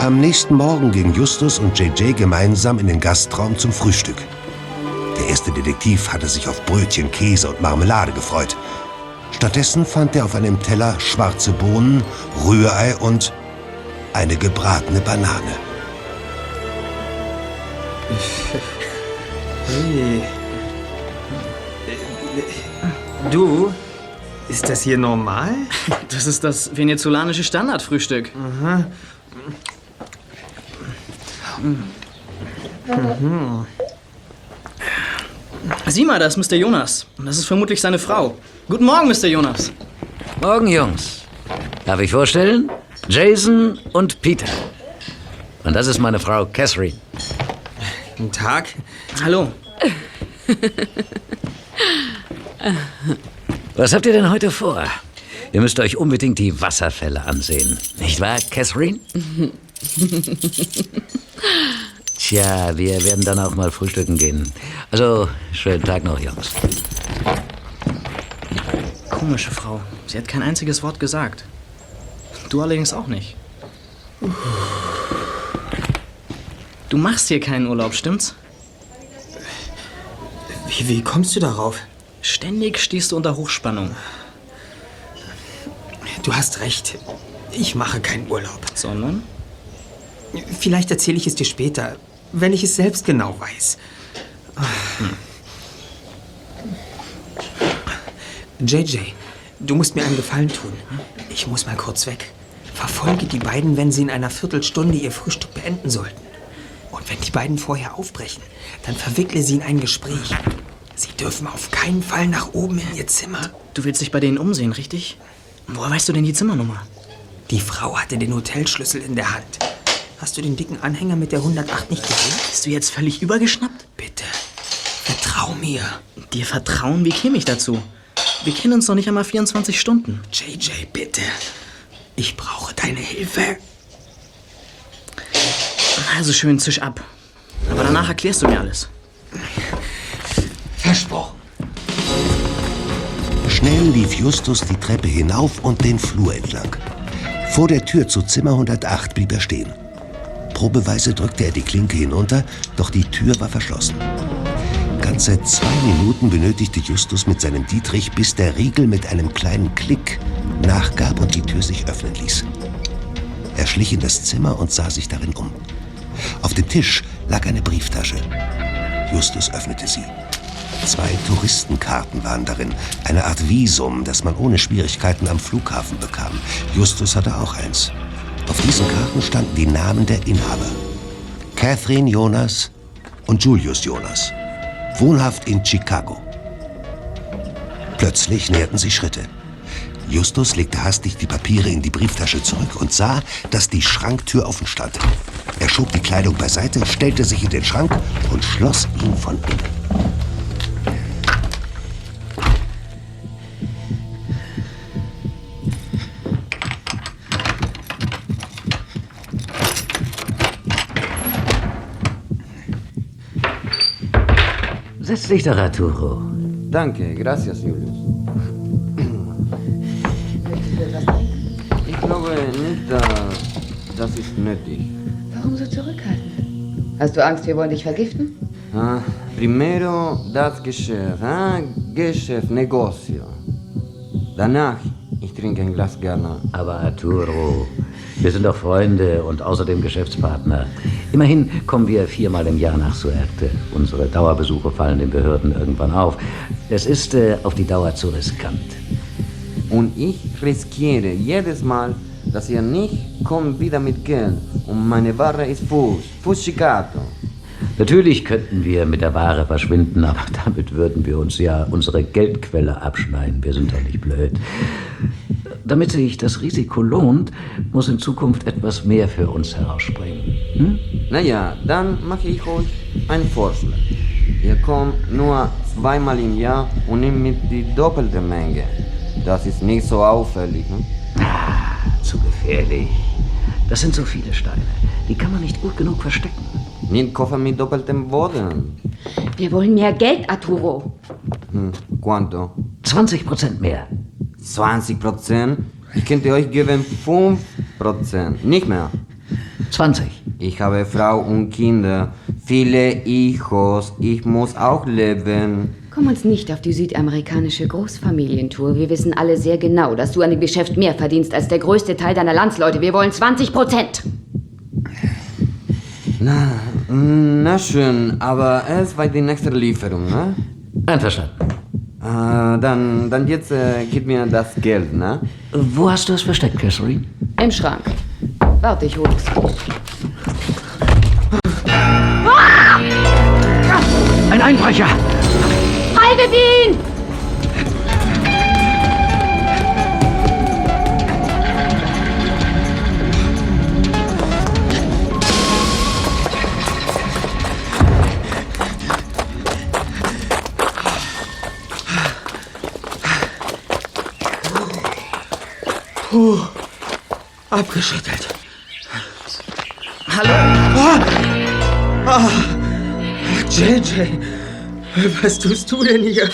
Am nächsten Morgen gingen Justus und JJ gemeinsam in den Gastraum zum Frühstück. Der erste Detektiv hatte sich auf Brötchen, Käse und Marmelade gefreut. Stattdessen fand er auf einem Teller schwarze Bohnen, Rührei und eine gebratene Banane. Du, ist das hier normal? Das ist das venezolanische Standardfrühstück. Aha. Mhm. Sieh mal, da ist Mr. Jonas. Und das ist vermutlich seine Frau. Guten Morgen, Mr. Jonas. Morgen, Jungs. Darf ich vorstellen? Jason und Peter. Und das ist meine Frau Catherine. Guten Tag. Hallo. Was habt ihr denn heute vor? Ihr müsst euch unbedingt die Wasserfälle ansehen. Nicht wahr, Catherine? Tja, wir werden dann auch mal frühstücken gehen. Also, schönen Tag noch, Jungs. Komische Frau. Sie hat kein einziges Wort gesagt. Du allerdings auch nicht. Du machst hier keinen Urlaub, stimmt's? Wie, wie kommst du darauf? Ständig stehst du unter Hochspannung. Du hast recht. Ich mache keinen Urlaub. Sondern? Vielleicht erzähle ich es dir später, wenn ich es selbst genau weiß. JJ, du musst mir einen Gefallen tun. Ich muss mal kurz weg. Verfolge die beiden, wenn sie in einer Viertelstunde ihr Frühstück beenden sollten. Und wenn die beiden vorher aufbrechen, dann verwickle sie in ein Gespräch. Sie dürfen auf keinen Fall nach oben in ihr Zimmer. Du willst dich bei denen umsehen, richtig? Woher weißt du denn die Zimmernummer? Die Frau hatte den Hotelschlüssel in der Hand. Hast du den dicken Anhänger mit der 108 nicht gesehen? Bist du jetzt völlig übergeschnappt? Bitte, vertrau mir. Dir vertrauen? Wie käme ich dazu? Wir kennen uns noch nicht einmal 24 Stunden. JJ, bitte. Ich brauche deine Hilfe. Also schön Zisch ab. Aber danach erklärst du mir alles. Versprochen. Schnell lief Justus die Treppe hinauf und den Flur entlang. Vor der Tür zu Zimmer 108 blieb er stehen. Probeweise drückte er die Klinke hinunter, doch die Tür war verschlossen. Ganze zwei Minuten benötigte Justus mit seinem Dietrich, bis der Riegel mit einem kleinen Klick nachgab und die Tür sich öffnen ließ. Er schlich in das Zimmer und sah sich darin um. Auf dem Tisch lag eine Brieftasche. Justus öffnete sie. Zwei Touristenkarten waren darin, eine Art Visum, das man ohne Schwierigkeiten am Flughafen bekam. Justus hatte auch eins. Auf diesen Karten standen die Namen der Inhaber. Catherine Jonas und Julius Jonas. Wohnhaft in Chicago. Plötzlich näherten sich Schritte. Justus legte hastig die Papiere in die Brieftasche zurück und sah, dass die Schranktür offen stand. Er schob die Kleidung beiseite, stellte sich in den Schrank und schloss ihn von innen. Doch, Arturo. Danke, gracias, Julius. Ich glaube nicht, dass das ist nötig. Warum so zurückhaltend? Hast du Angst, wir wollen dich vergiften? Ah, primero das Geschäft, ah, Geschäft, Negocio. Danach, ich trinke ein Glas gerne. Aber Arturo, wir sind doch Freunde und außerdem Geschäftspartner. Immerhin kommen wir viermal im Jahr nach Suerte. Unsere Dauerbesuche fallen den Behörden irgendwann auf. Es ist äh, auf die Dauer zu riskant. Und ich riskiere jedes Mal, dass ihr nicht kommt wieder mit Geld. Und meine Ware ist Fuß, Fußschicato. Natürlich könnten wir mit der Ware verschwinden, aber damit würden wir uns ja unsere Geldquelle abschneiden. Wir sind doch nicht blöd. Damit sich das Risiko lohnt, muss in Zukunft etwas mehr für uns herausspringen. Hm? Naja, dann mache ich euch einen Vorschlag. Ihr kommt nur zweimal im Jahr und nehmt mit die doppelte Menge. Das ist nicht so auffällig. Ne? Ah, zu gefährlich. Das sind so viele Steine. Die kann man nicht gut genug verstecken. Nicht Koffer mit doppeltem Boden. Wir wollen mehr Geld, Arturo. Hm, quanto? 20 Prozent mehr. 20 Prozent? Ich könnte euch geben 5%, nicht mehr. 20. Ich habe Frau und Kinder, viele Hijos, ich muss auch leben. Komm uns nicht auf die südamerikanische Großfamilientour. Wir wissen alle sehr genau, dass du an dem Geschäft mehr verdienst als der größte Teil deiner Landsleute. Wir wollen 20 Prozent. Na, na schön, aber erst bei der nächsten Lieferung, ne? Einverstanden. Äh, dann, dann jetzt äh, gib mir das Geld, ne? Wo hast du es versteckt, Catherine? Im Schrank. Warte, ich hol Ein Einbrecher! Haltet ihn! Puh, abgeschüttelt. Hallo? Ah, ah, JJ, was tust du denn hier?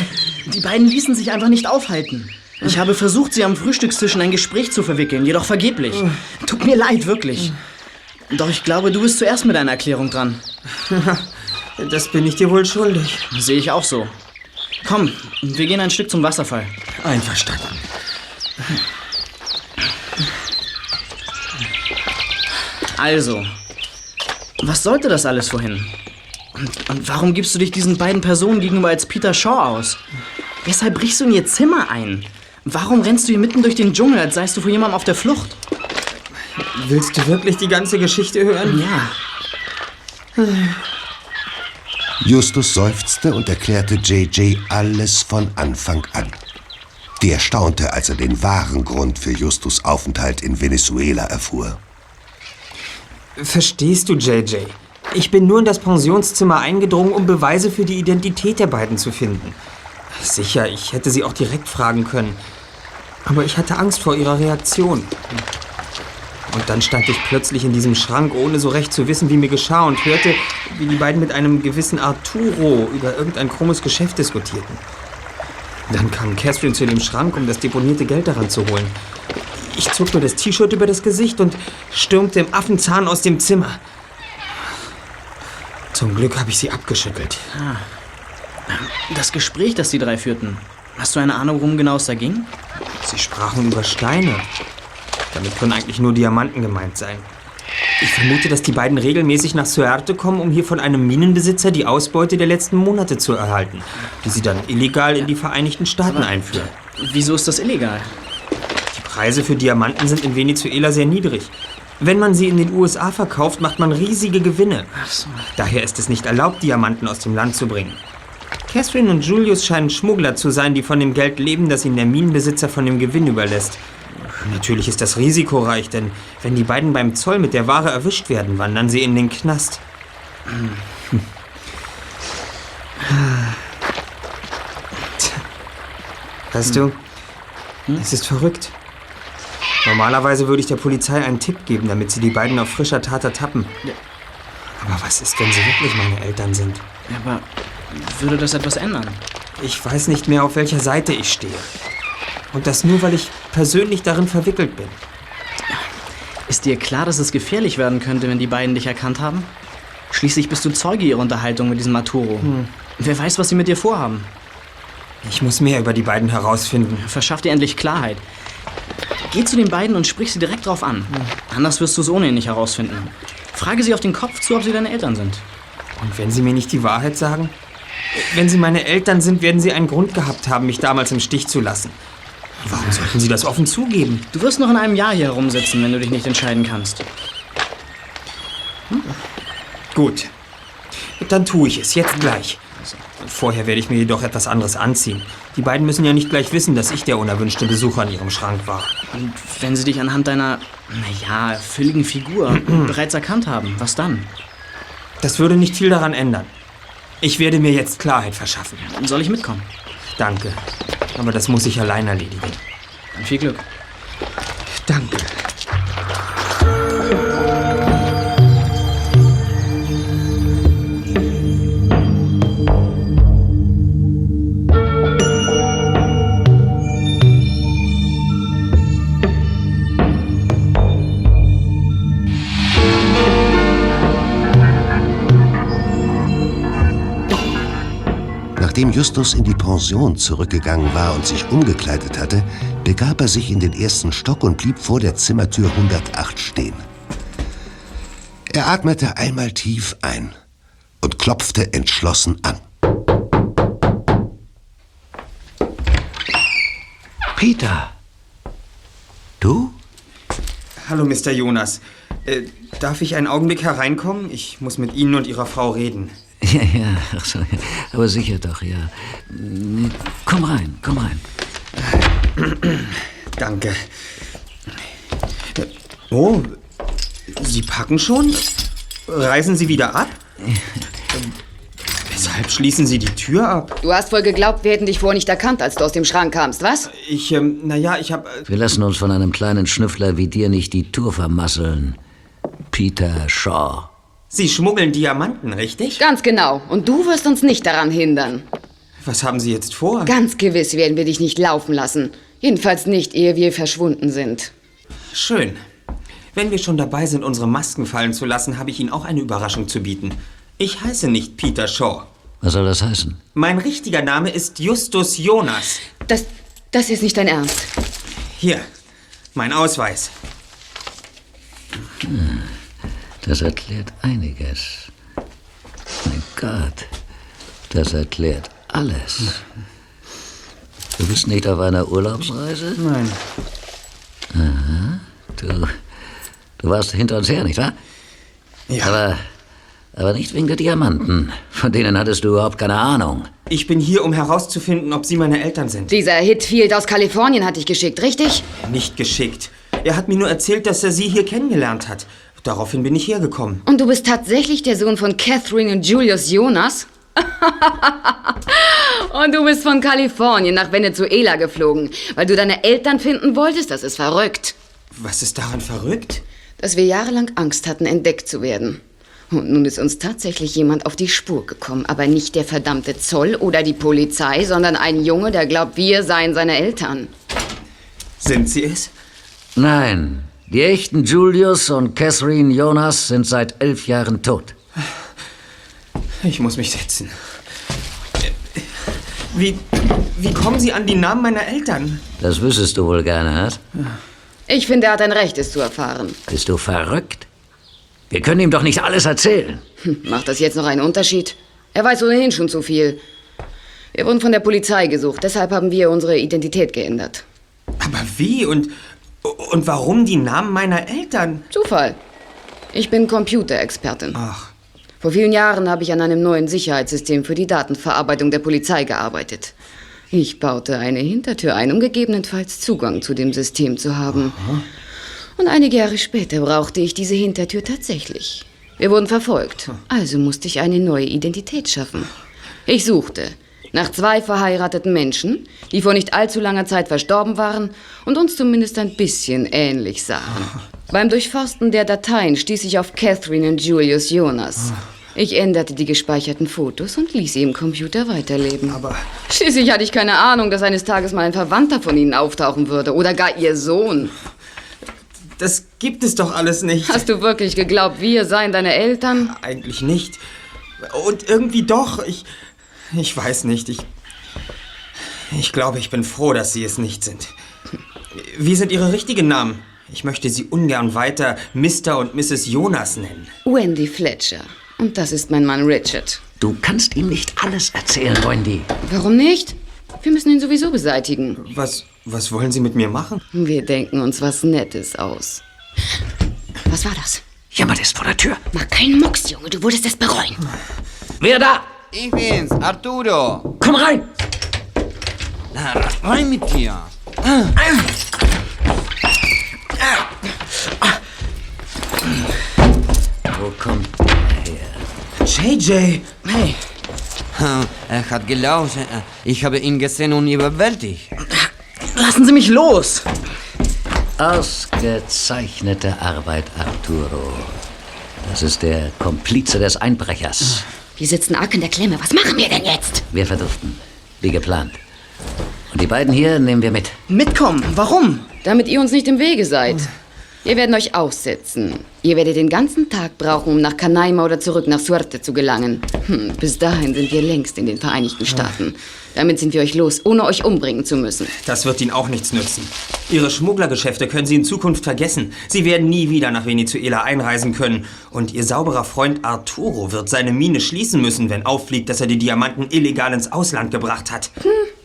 Die beiden ließen sich einfach nicht aufhalten. Ich habe versucht, sie am Frühstückstisch in ein Gespräch zu verwickeln, jedoch vergeblich. Tut mir leid, wirklich. Doch ich glaube, du bist zuerst mit einer Erklärung dran. Das bin ich dir wohl schuldig. Sehe ich auch so. Komm, wir gehen ein Stück zum Wasserfall. Einverstanden. Also, was sollte das alles vorhin? Und, und warum gibst du dich diesen beiden Personen gegenüber als Peter Shaw aus? Weshalb brichst du in ihr Zimmer ein? Warum rennst du hier mitten durch den Dschungel, als seist du vor jemandem auf der Flucht? Willst du wirklich die ganze Geschichte hören? Ja. Justus seufzte und erklärte JJ alles von Anfang an. Der staunte, als er den wahren Grund für Justus Aufenthalt in Venezuela erfuhr. Verstehst du, JJ? Ich bin nur in das Pensionszimmer eingedrungen, um Beweise für die Identität der beiden zu finden. Sicher, ich hätte sie auch direkt fragen können. Aber ich hatte Angst vor ihrer Reaktion. Und dann stand ich plötzlich in diesem Schrank, ohne so recht zu wissen, wie mir geschah, und hörte, wie die beiden mit einem gewissen Arturo über irgendein krummes Geschäft diskutierten. Dann kam Catherine zu dem Schrank, um das deponierte Geld daran zu holen. Ich zog mir das T-Shirt über das Gesicht und stürmte im Affenzahn aus dem Zimmer. Zum Glück habe ich sie abgeschüttelt. Ah. Das Gespräch, das die drei führten. Hast du eine Ahnung, worum genau es da ging? Sie sprachen über Steine. Damit können eigentlich nur Diamanten gemeint sein. Ich vermute, dass die beiden regelmäßig nach Suerte kommen, um hier von einem Minenbesitzer die Ausbeute der letzten Monate zu erhalten, die sie dann illegal in die Vereinigten Staaten einführen. Wieso ist das illegal? Die Preise für Diamanten sind in Venezuela sehr niedrig. Wenn man sie in den USA verkauft, macht man riesige Gewinne. Daher ist es nicht erlaubt, Diamanten aus dem Land zu bringen. Catherine und Julius scheinen Schmuggler zu sein, die von dem Geld leben, das ihnen der Minenbesitzer von dem Gewinn überlässt. Natürlich ist das risikoreich, denn wenn die beiden beim Zoll mit der Ware erwischt werden, wandern sie in den Knast. Hm. Weißt du, es ist verrückt. Normalerweise würde ich der Polizei einen Tipp geben, damit sie die beiden auf frischer Tat ertappen. Aber was ist, wenn sie wirklich meine Eltern sind? Aber würde das etwas ändern? Ich weiß nicht mehr, auf welcher Seite ich stehe. Und das nur, weil ich persönlich darin verwickelt bin. Ist dir klar, dass es gefährlich werden könnte, wenn die beiden dich erkannt haben? Schließlich bist du Zeuge ihrer Unterhaltung mit diesem Maturo. Hm. Wer weiß, was sie mit dir vorhaben. Ich muss mehr über die beiden herausfinden. Verschaff dir endlich Klarheit. Geh zu den beiden und sprich sie direkt drauf an. Anders wirst du es ohnehin nicht herausfinden. Frage sie auf den Kopf zu, ob sie deine Eltern sind. Und wenn sie mir nicht die Wahrheit sagen? Wenn sie meine Eltern sind, werden sie einen Grund gehabt haben, mich damals im Stich zu lassen. Warum sollten sie das offen zugeben? Du wirst noch in einem Jahr hier herumsitzen, wenn du dich nicht entscheiden kannst. Hm? Gut. Dann tue ich es, jetzt gleich. Vorher werde ich mir jedoch etwas anderes anziehen. Die beiden müssen ja nicht gleich wissen, dass ich der unerwünschte Besucher in ihrem Schrank war. Und wenn sie dich anhand deiner, naja, fülligen Figur bereits erkannt haben, was dann? Das würde nicht viel daran ändern. Ich werde mir jetzt Klarheit verschaffen. Soll ich mitkommen? Danke. Aber das muss ich allein erledigen. Dann viel Glück. Danke. Nachdem Justus in die Pension zurückgegangen war und sich umgekleidet hatte, begab er sich in den ersten Stock und blieb vor der Zimmertür 108 stehen. Er atmete einmal tief ein und klopfte entschlossen an. Peter. Du? Hallo, Mr. Jonas. Äh, darf ich einen Augenblick hereinkommen? Ich muss mit Ihnen und Ihrer Frau reden. Ja, ja, ach so, ja. aber sicher doch, ja. Komm rein, komm rein. Danke. Oh, Sie packen schon? Reisen Sie wieder ab? Weshalb schließen Sie die Tür ab? Du hast wohl geglaubt, wir hätten dich vorher nicht erkannt, als du aus dem Schrank kamst, was? Ich, ähm, naja, ich hab... Wir lassen uns von einem kleinen Schnüffler wie dir nicht die Tour vermasseln. Peter Shaw. Sie schmuggeln Diamanten, richtig? Ganz genau. Und du wirst uns nicht daran hindern. Was haben Sie jetzt vor? Ganz gewiss werden wir dich nicht laufen lassen. Jedenfalls nicht, ehe wir verschwunden sind. Schön. Wenn wir schon dabei sind, unsere Masken fallen zu lassen, habe ich Ihnen auch eine Überraschung zu bieten. Ich heiße nicht Peter Shaw. Was soll das heißen? Mein richtiger Name ist Justus Jonas. Das, das ist nicht dein Ernst. Hier, mein Ausweis. Hm, das erklärt einiges. Mein Gott, das erklärt alles. Du bist nicht auf einer Urlaubsreise? Nein. Aha. Du, du warst hinter uns her, nicht wahr? Ja. Aber, aber nicht wegen der Diamanten. Von denen hattest du überhaupt keine Ahnung. Ich bin hier, um herauszufinden, ob Sie meine Eltern sind. Dieser Hitfield aus Kalifornien hat dich geschickt, richtig? Nicht geschickt. Er hat mir nur erzählt, dass er Sie hier kennengelernt hat. Daraufhin bin ich hergekommen. Und du bist tatsächlich der Sohn von Catherine und Julius Jonas? und du bist von Kalifornien nach Venezuela geflogen, weil du deine Eltern finden wolltest? Das ist verrückt. Was ist daran verrückt? Dass wir jahrelang Angst hatten, entdeckt zu werden. Und nun ist uns tatsächlich jemand auf die Spur gekommen. Aber nicht der verdammte Zoll oder die Polizei, sondern ein Junge, der glaubt, wir seien seine Eltern. Sind Sie es? Nein, die echten Julius und Catherine Jonas sind seit elf Jahren tot. Ich muss mich setzen. Wie, wie kommen Sie an die Namen meiner Eltern? Das wüsstest du wohl gerne, Hart. Ich finde, er hat ein Recht, es zu erfahren. Bist du verrückt? Wir können ihm doch nicht alles erzählen. Hm, Macht das jetzt noch einen Unterschied? Er weiß ohnehin schon zu viel. Wir wurden von der Polizei gesucht, deshalb haben wir unsere Identität geändert. Aber wie und, und warum die Namen meiner Eltern? Zufall. Ich bin Computerexpertin. Ach. Vor vielen Jahren habe ich an einem neuen Sicherheitssystem für die Datenverarbeitung der Polizei gearbeitet. Ich baute eine Hintertür ein, um gegebenenfalls Zugang zu dem System zu haben. Und einige Jahre später brauchte ich diese Hintertür tatsächlich. Wir wurden verfolgt, also musste ich eine neue Identität schaffen. Ich suchte nach zwei verheirateten Menschen, die vor nicht allzu langer Zeit verstorben waren und uns zumindest ein bisschen ähnlich sahen. Beim Durchforsten der Dateien stieß ich auf Catherine und Julius Jonas. Ich änderte die gespeicherten Fotos und ließ sie im Computer weiterleben. Aber Schließlich hatte ich keine Ahnung, dass eines Tages mal ein Verwandter von ihnen auftauchen würde oder gar ihr Sohn. Das gibt es doch alles nicht. Hast du wirklich geglaubt, wir seien deine Eltern? Eigentlich nicht. Und irgendwie doch. Ich, ich weiß nicht. Ich, ich glaube, ich bin froh, dass Sie es nicht sind. Wie sind Ihre richtigen Namen? Ich möchte Sie ungern weiter Mr. und Mrs. Jonas nennen. Wendy Fletcher. Und das ist mein Mann Richard. Du kannst ihm nicht alles erzählen, Wendy. Warum nicht? Wir müssen ihn sowieso beseitigen. Was, was wollen Sie mit mir machen? Wir denken uns was Nettes aus. Was war das? Jemand ist vor der Tür. Mach keinen Mucks, Junge, du würdest es bereuen. Wer da? Ich bin's, Arturo. Komm rein! Na, rein mit dir. Wo kommt er her? JJ! Hey. Er hat gelauscht. Ich habe ihn gesehen und überwältigt. Lassen Sie mich los! Ausgezeichnete Arbeit, Arturo. Das ist der Komplize des Einbrechers. Wir sitzen arg in der Klemme. Was machen wir denn jetzt? Wir verduften. Wie geplant. Und die beiden hier nehmen wir mit. Mitkommen? Warum? Damit ihr uns nicht im Wege seid. Wir werden euch aussetzen. Ihr werdet den ganzen Tag brauchen, um nach Canaima oder zurück nach Suerte zu gelangen. Hm, bis dahin sind wir längst in den Vereinigten Staaten. Damit sind wir euch los, ohne euch umbringen zu müssen. Das wird Ihnen auch nichts nützen. Ihre Schmugglergeschäfte können Sie in Zukunft vergessen. Sie werden nie wieder nach Venezuela einreisen können. Und Ihr sauberer Freund Arturo wird seine Mine schließen müssen, wenn auffliegt, dass er die Diamanten illegal ins Ausland gebracht hat.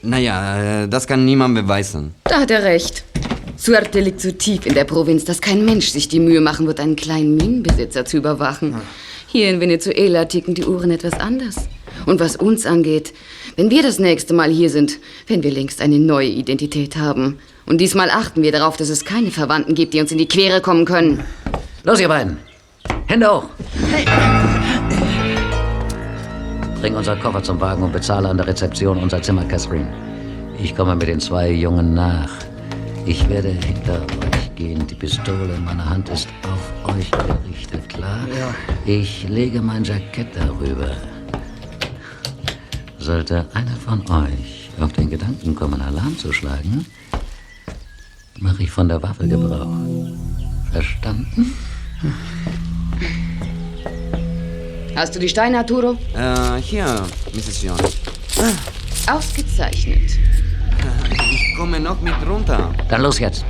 Naja, äh, das kann niemand beweisen. Da hat er recht. Suerte liegt so tief in der Provinz, dass kein Mensch sich die Mühe machen wird, einen kleinen Minenbesitzer zu überwachen. Hier in Venezuela ticken die Uhren etwas anders. Und was uns angeht, wenn wir das nächste Mal hier sind, werden wir längst eine neue Identität haben. Und diesmal achten wir darauf, dass es keine Verwandten gibt, die uns in die Quere kommen können. Los, ihr beiden. Hände hoch. Bring unser Koffer zum Wagen und bezahle an der Rezeption unser Zimmer, Catherine. Ich komme mit den zwei Jungen nach. Ich werde hinter euch gehen. Die Pistole in meiner Hand ist auf euch gerichtet, klar? Ja. Ich lege mein Jackett darüber. Sollte einer von euch auf den Gedanken kommen, Alarm zu schlagen, mache ich von der Waffe Gebrauch. Verstanden? Hast du die Steine, Arturo? Äh, hier, Mrs. Jones. Ausgezeichnet. Ich komme noch mit runter. Dann los jetzt.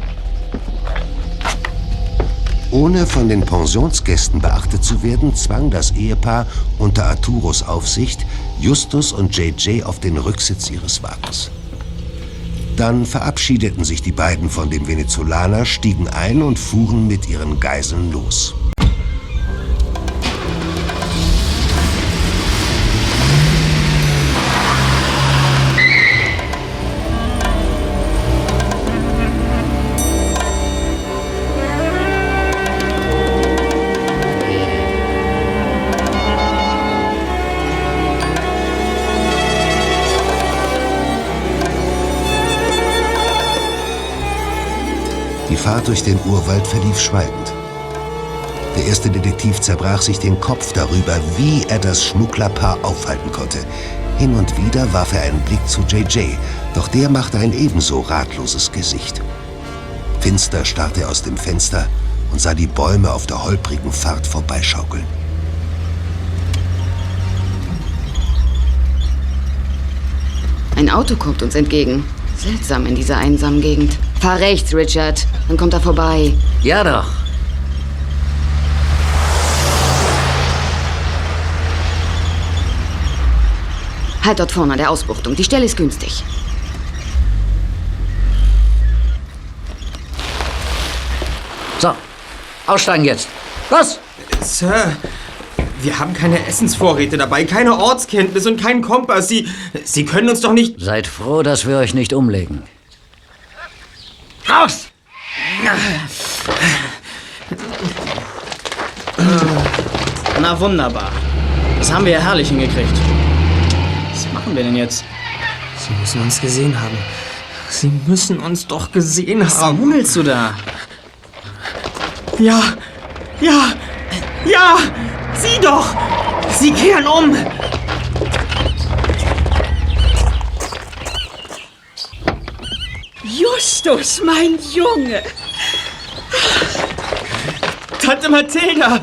Ohne von den Pensionsgästen beachtet zu werden, zwang das Ehepaar unter Arturos Aufsicht Justus und JJ auf den Rücksitz ihres Wagens. Dann verabschiedeten sich die beiden von dem Venezolaner, stiegen ein und fuhren mit ihren Geiseln los. Die Fahrt durch den Urwald verlief schweigend. Der erste Detektiv zerbrach sich den Kopf darüber, wie er das Schmugglerpaar aufhalten konnte. Hin und wieder warf er einen Blick zu JJ, doch der machte ein ebenso ratloses Gesicht. Finster starrte er aus dem Fenster und sah die Bäume auf der holprigen Fahrt vorbeischaukeln. Ein Auto kommt uns entgegen. Seltsam in dieser einsamen Gegend. Fahr rechts, Richard. Dann kommt er vorbei. Ja doch. Halt dort vorne an der Ausbuchtung. Die Stelle ist günstig. So, aussteigen jetzt. Los! Sir, wir haben keine Essensvorräte dabei, keine Ortskenntnis und keinen Kompass. Sie, Sie können uns doch nicht... Seid froh, dass wir euch nicht umlegen. Raus! Na wunderbar. Das haben wir ja herrlich hingekriegt. Was machen wir denn jetzt? Sie müssen uns gesehen haben. Sie müssen uns doch gesehen Was haben. mummelst du da? Ja, ja, ja! Sie doch! Sie kehren um! Justus, mein Junge. Tante Mathilda!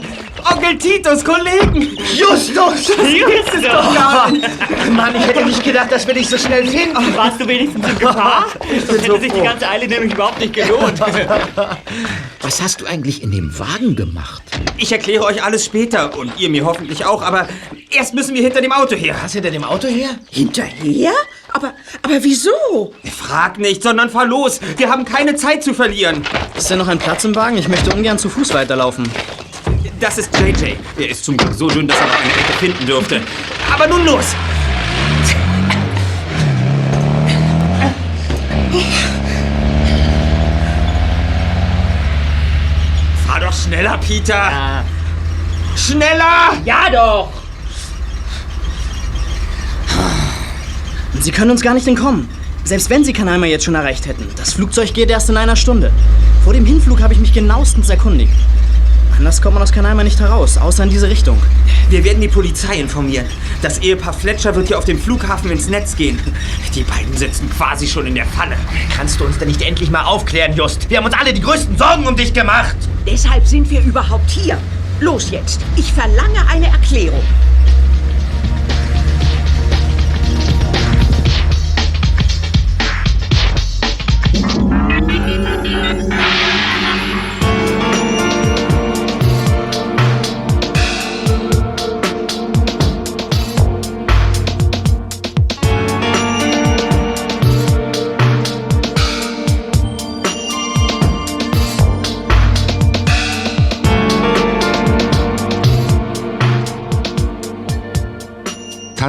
Onkel Titus, Kollegen! Justus! Hier ist es doch gar nicht! Mann, ich hätte nicht gedacht, dass wir dich so schnell finden. Warst du wenigstens in Gefahr? Ich bin Sonst hätte sich die froh. ganze Eile nämlich überhaupt nicht gelohnt. Was hast du eigentlich in dem Wagen gemacht? Ich erkläre euch alles später und ihr mir hoffentlich auch, aber erst müssen wir hinter dem Auto her. Was hinter dem Auto her? Hinterher? Aber, aber wieso? Frag nicht, sondern fahr los. Wir haben keine Zeit zu verlieren. Ist denn noch ein Platz im Wagen? Ich möchte ungern zu Fuß weiterlaufen. Das ist JJ. Er ist zum Glück so dünn, dass er noch eine Ecke finden dürfte. Aber nun los! Fahr doch schneller, Peter! Schneller! Ja doch! Sie können uns gar nicht entkommen. Selbst wenn Sie Kanalma jetzt schon erreicht hätten. Das Flugzeug geht erst in einer Stunde. Vor dem Hinflug habe ich mich genauestens erkundigt. Anders kommt man aus Kanalma nicht heraus, außer in diese Richtung. Wir werden die Polizei informieren. Das Ehepaar Fletcher wird hier auf dem Flughafen ins Netz gehen. Die beiden sitzen quasi schon in der Falle. Kannst du uns denn nicht endlich mal aufklären, Just? Wir haben uns alle die größten Sorgen um dich gemacht. Deshalb sind wir überhaupt hier. Los jetzt. Ich verlange eine Erklärung.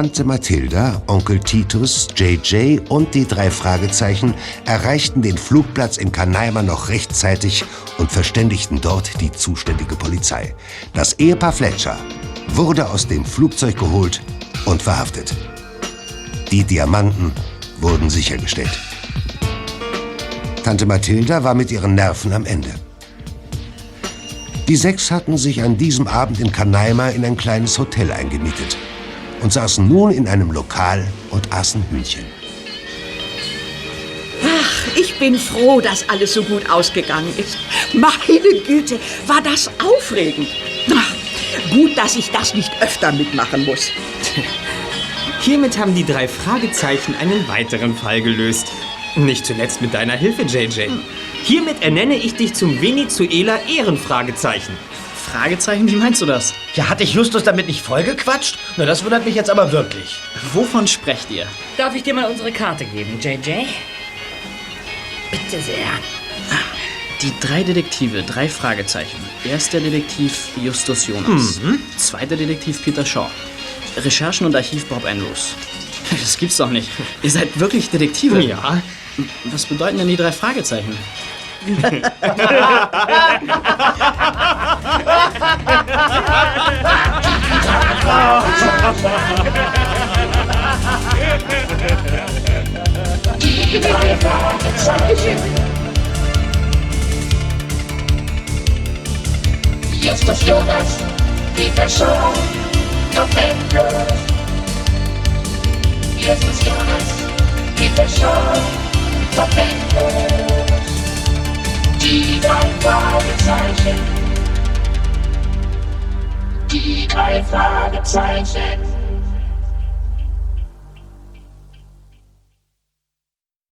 Tante Mathilda, Onkel Titus, JJ und die drei Fragezeichen erreichten den Flugplatz in Kanaima noch rechtzeitig und verständigten dort die zuständige Polizei. Das Ehepaar Fletcher wurde aus dem Flugzeug geholt und verhaftet. Die Diamanten wurden sichergestellt. Tante Mathilda war mit ihren Nerven am Ende. Die sechs hatten sich an diesem Abend in Kanaima in ein kleines Hotel eingemietet und saßen nun in einem Lokal und aßen Hühnchen. Ach, ich bin froh, dass alles so gut ausgegangen ist. Meine Güte, war das aufregend. Ach, gut, dass ich das nicht öfter mitmachen muss. Hiermit haben die drei Fragezeichen einen weiteren Fall gelöst. Nicht zuletzt mit deiner Hilfe, JJ. Hiermit ernenne ich dich zum Venezuela Ehrenfragezeichen. Fragezeichen, wie meinst du das? Ja, hatte ich Justus damit nicht vollgequatscht? Na, das wundert mich jetzt aber wirklich. Wovon sprecht ihr? Darf ich dir mal unsere Karte geben, JJ? Bitte sehr. Die drei Detektive, drei Fragezeichen. Erster Detektiv Justus Jonas. Mhm. Zweiter Detektiv Peter Shaw. Recherchen und Archiv Bob Andrews. Das gibt's doch nicht. Ihr seid wirklich Detektive? Ja. Was bedeuten denn die drei Fragezeichen? Die drei Fragezeichen. Justus Jonas, Peter Shaw, Bob Andrews. Justus Jonas, Peter Shaw, Bob Andrews. Die drei Fragezeichen. Die drei Fragezeichen.